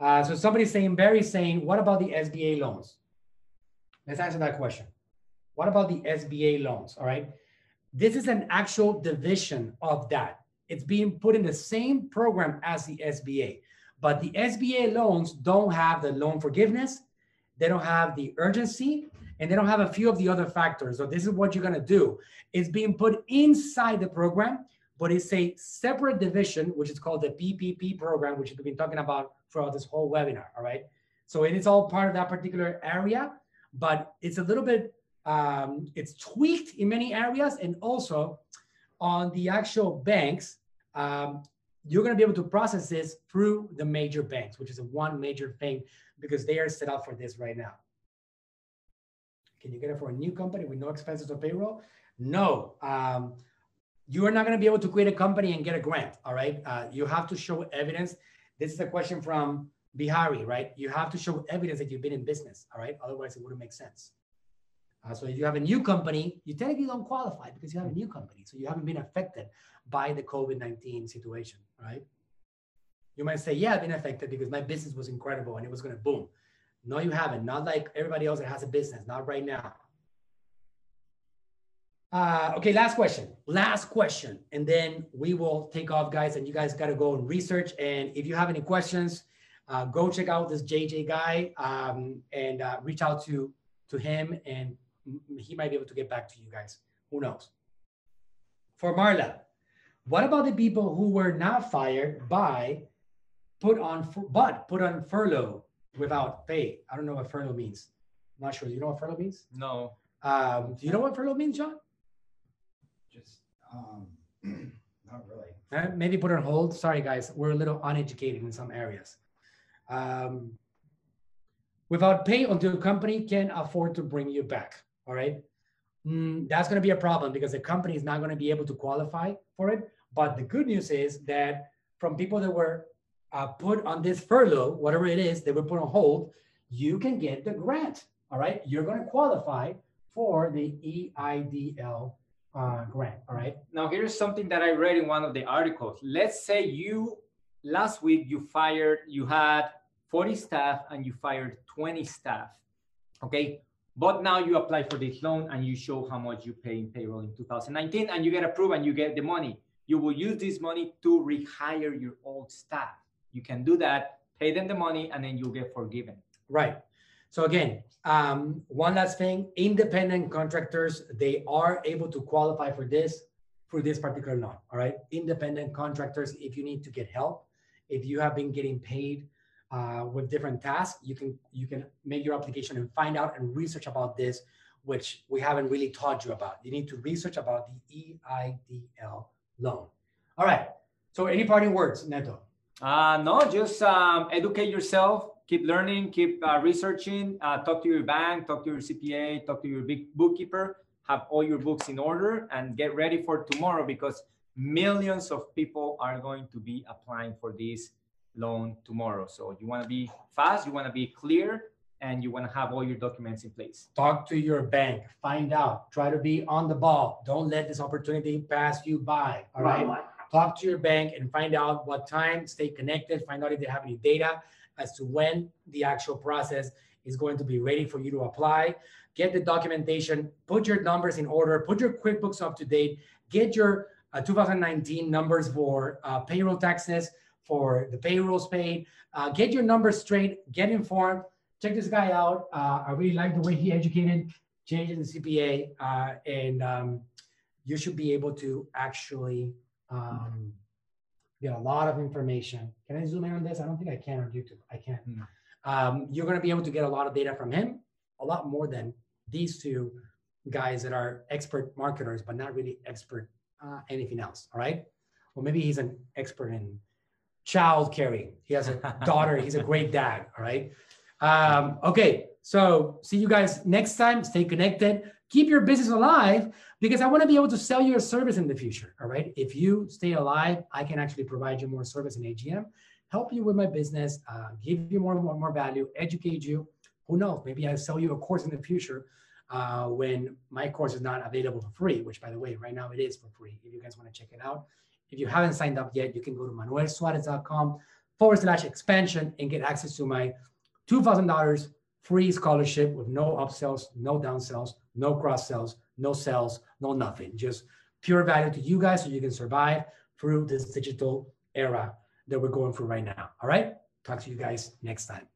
[SPEAKER 1] Uh, so somebody's saying, Barry's saying, what about the SBA loans? Let's answer that question. What about the SBA loans? All right. This is an actual division of that. It's being put in the same program as the SBA, but the SBA loans don't have the loan forgiveness, they don't have the urgency, and they don't have a few of the other factors. So this is what you're gonna do. It's being put inside the program, but it's a separate division, which is called the PPP program, which we've been talking about throughout this whole webinar. All right. So it is all part of that particular area, but it's a little bit um, it's tweaked in many areas and also on the actual banks um, you're going to be able to process this through the major banks which is a one major thing because they are set up for this right now can you get it for a new company with no expenses or payroll no um, you are not going to be able to create a company and get a grant all right uh, you have to show evidence this is a question from bihari right you have to show evidence that you've been in business all right otherwise it wouldn't make sense uh, so if you have a new company, you technically don't qualify because you have a new company. So you haven't been affected by the COVID-19 situation, right? You might say, yeah, I've been affected because my business was incredible and it was going to boom. No, you haven't. Not like everybody else that has a business, not right now. Uh, okay, last question. Last question. And then we will take off, guys, and you guys got to go and research. And if you have any questions, uh, go check out this JJ guy um, and uh, reach out to, to him and he might be able to get back to you guys. Who knows? For Marla, what about the people who were not fired by put on but put on furlough without pay? I don't know what furlough means. I'm not sure. Do you know what furlough means?
[SPEAKER 2] No.
[SPEAKER 1] Um, do you know what furlough means, John?
[SPEAKER 3] Just um, not really.
[SPEAKER 1] Uh, maybe put on hold. Sorry, guys, we're a little uneducated in some areas. Um, without pay until the company can afford to bring you back. All right. Mm, that's going to be a problem because the company is not going to be able to qualify for it. But the good news is that from people that were uh, put on this furlough, whatever it is, they were put on hold, you can get the grant. All right. You're going to qualify for the EIDL uh, grant. All right.
[SPEAKER 2] Now, here's something that I read in one of the articles. Let's say you last week you fired, you had 40 staff and you fired 20 staff. Okay. But now you apply for this loan and you show how much you pay in payroll in 2019 and you get approved and you get the money. You will use this money to rehire your old staff. You can do that, pay them the money, and then you'll get forgiven.
[SPEAKER 1] Right. So again, um, one last thing, independent contractors, they are able to qualify for this, for this particular loan. All right. Independent contractors, if you need to get help, if you have been getting paid uh, with different tasks, you can you can make your application and find out and research about this, which we haven't really taught you about. You need to research about the EIDL loan. All right. So any parting words, Neto?
[SPEAKER 2] Uh, no, just um, educate yourself, keep learning, keep uh, researching, uh, talk to your bank, talk to your CPA, talk to your big bookkeeper, have all your books in order, and get ready for tomorrow because millions of people are going to be applying for this loan tomorrow. So you want to be fast, you want to be clear, and you want to have all your documents in place.
[SPEAKER 1] Talk to your bank, find out, try to be on the ball. Don't let this opportunity pass you by. All right. talk to your bank and find out what time, stay connected, find out if they have any data as to when the actual process is going to be ready for you to apply. Get the documentation, put your numbers in order, put your QuickBooks up to date, get your uh, 2019 numbers for uh, payroll taxes, for the payrolls paid. Uh, get your numbers straight, get informed. Check this guy out. Uh, I really like the way he educated, changing the CPA, uh, and um, you should be able to actually um, get a lot of information. Can I zoom in on this? I don't think I can on YouTube. I can't.
[SPEAKER 4] No.
[SPEAKER 1] Um, you're going to be able to get a lot of data from him, a lot more than these two guys that are expert marketers, but not really expert uh, anything else. All right. Well, maybe he's an expert in child caring. He has a daughter. He's a great dad. All right. Um, okay. So see you guys next time. Stay connected. Keep your business alive because I want to be able to sell you a service in the future. All right. If you stay alive, I can actually provide you more service in AGM, help you with my business, uh, give you more, more, more value, educate you. Who knows? Maybe I sell you a course in the future uh, when my course is not available for free, which by the way, right now it is for free. If you guys want to check it out. If you haven't signed up yet, you can go to manuelsuarez.com forward slash expansion and get access to my $2,000 free scholarship with no upsells, no downsells, no cross sells, no sales, no nothing. Just pure value to you guys so you can survive through this digital era that we're going through right now. All right. Talk to you guys next time.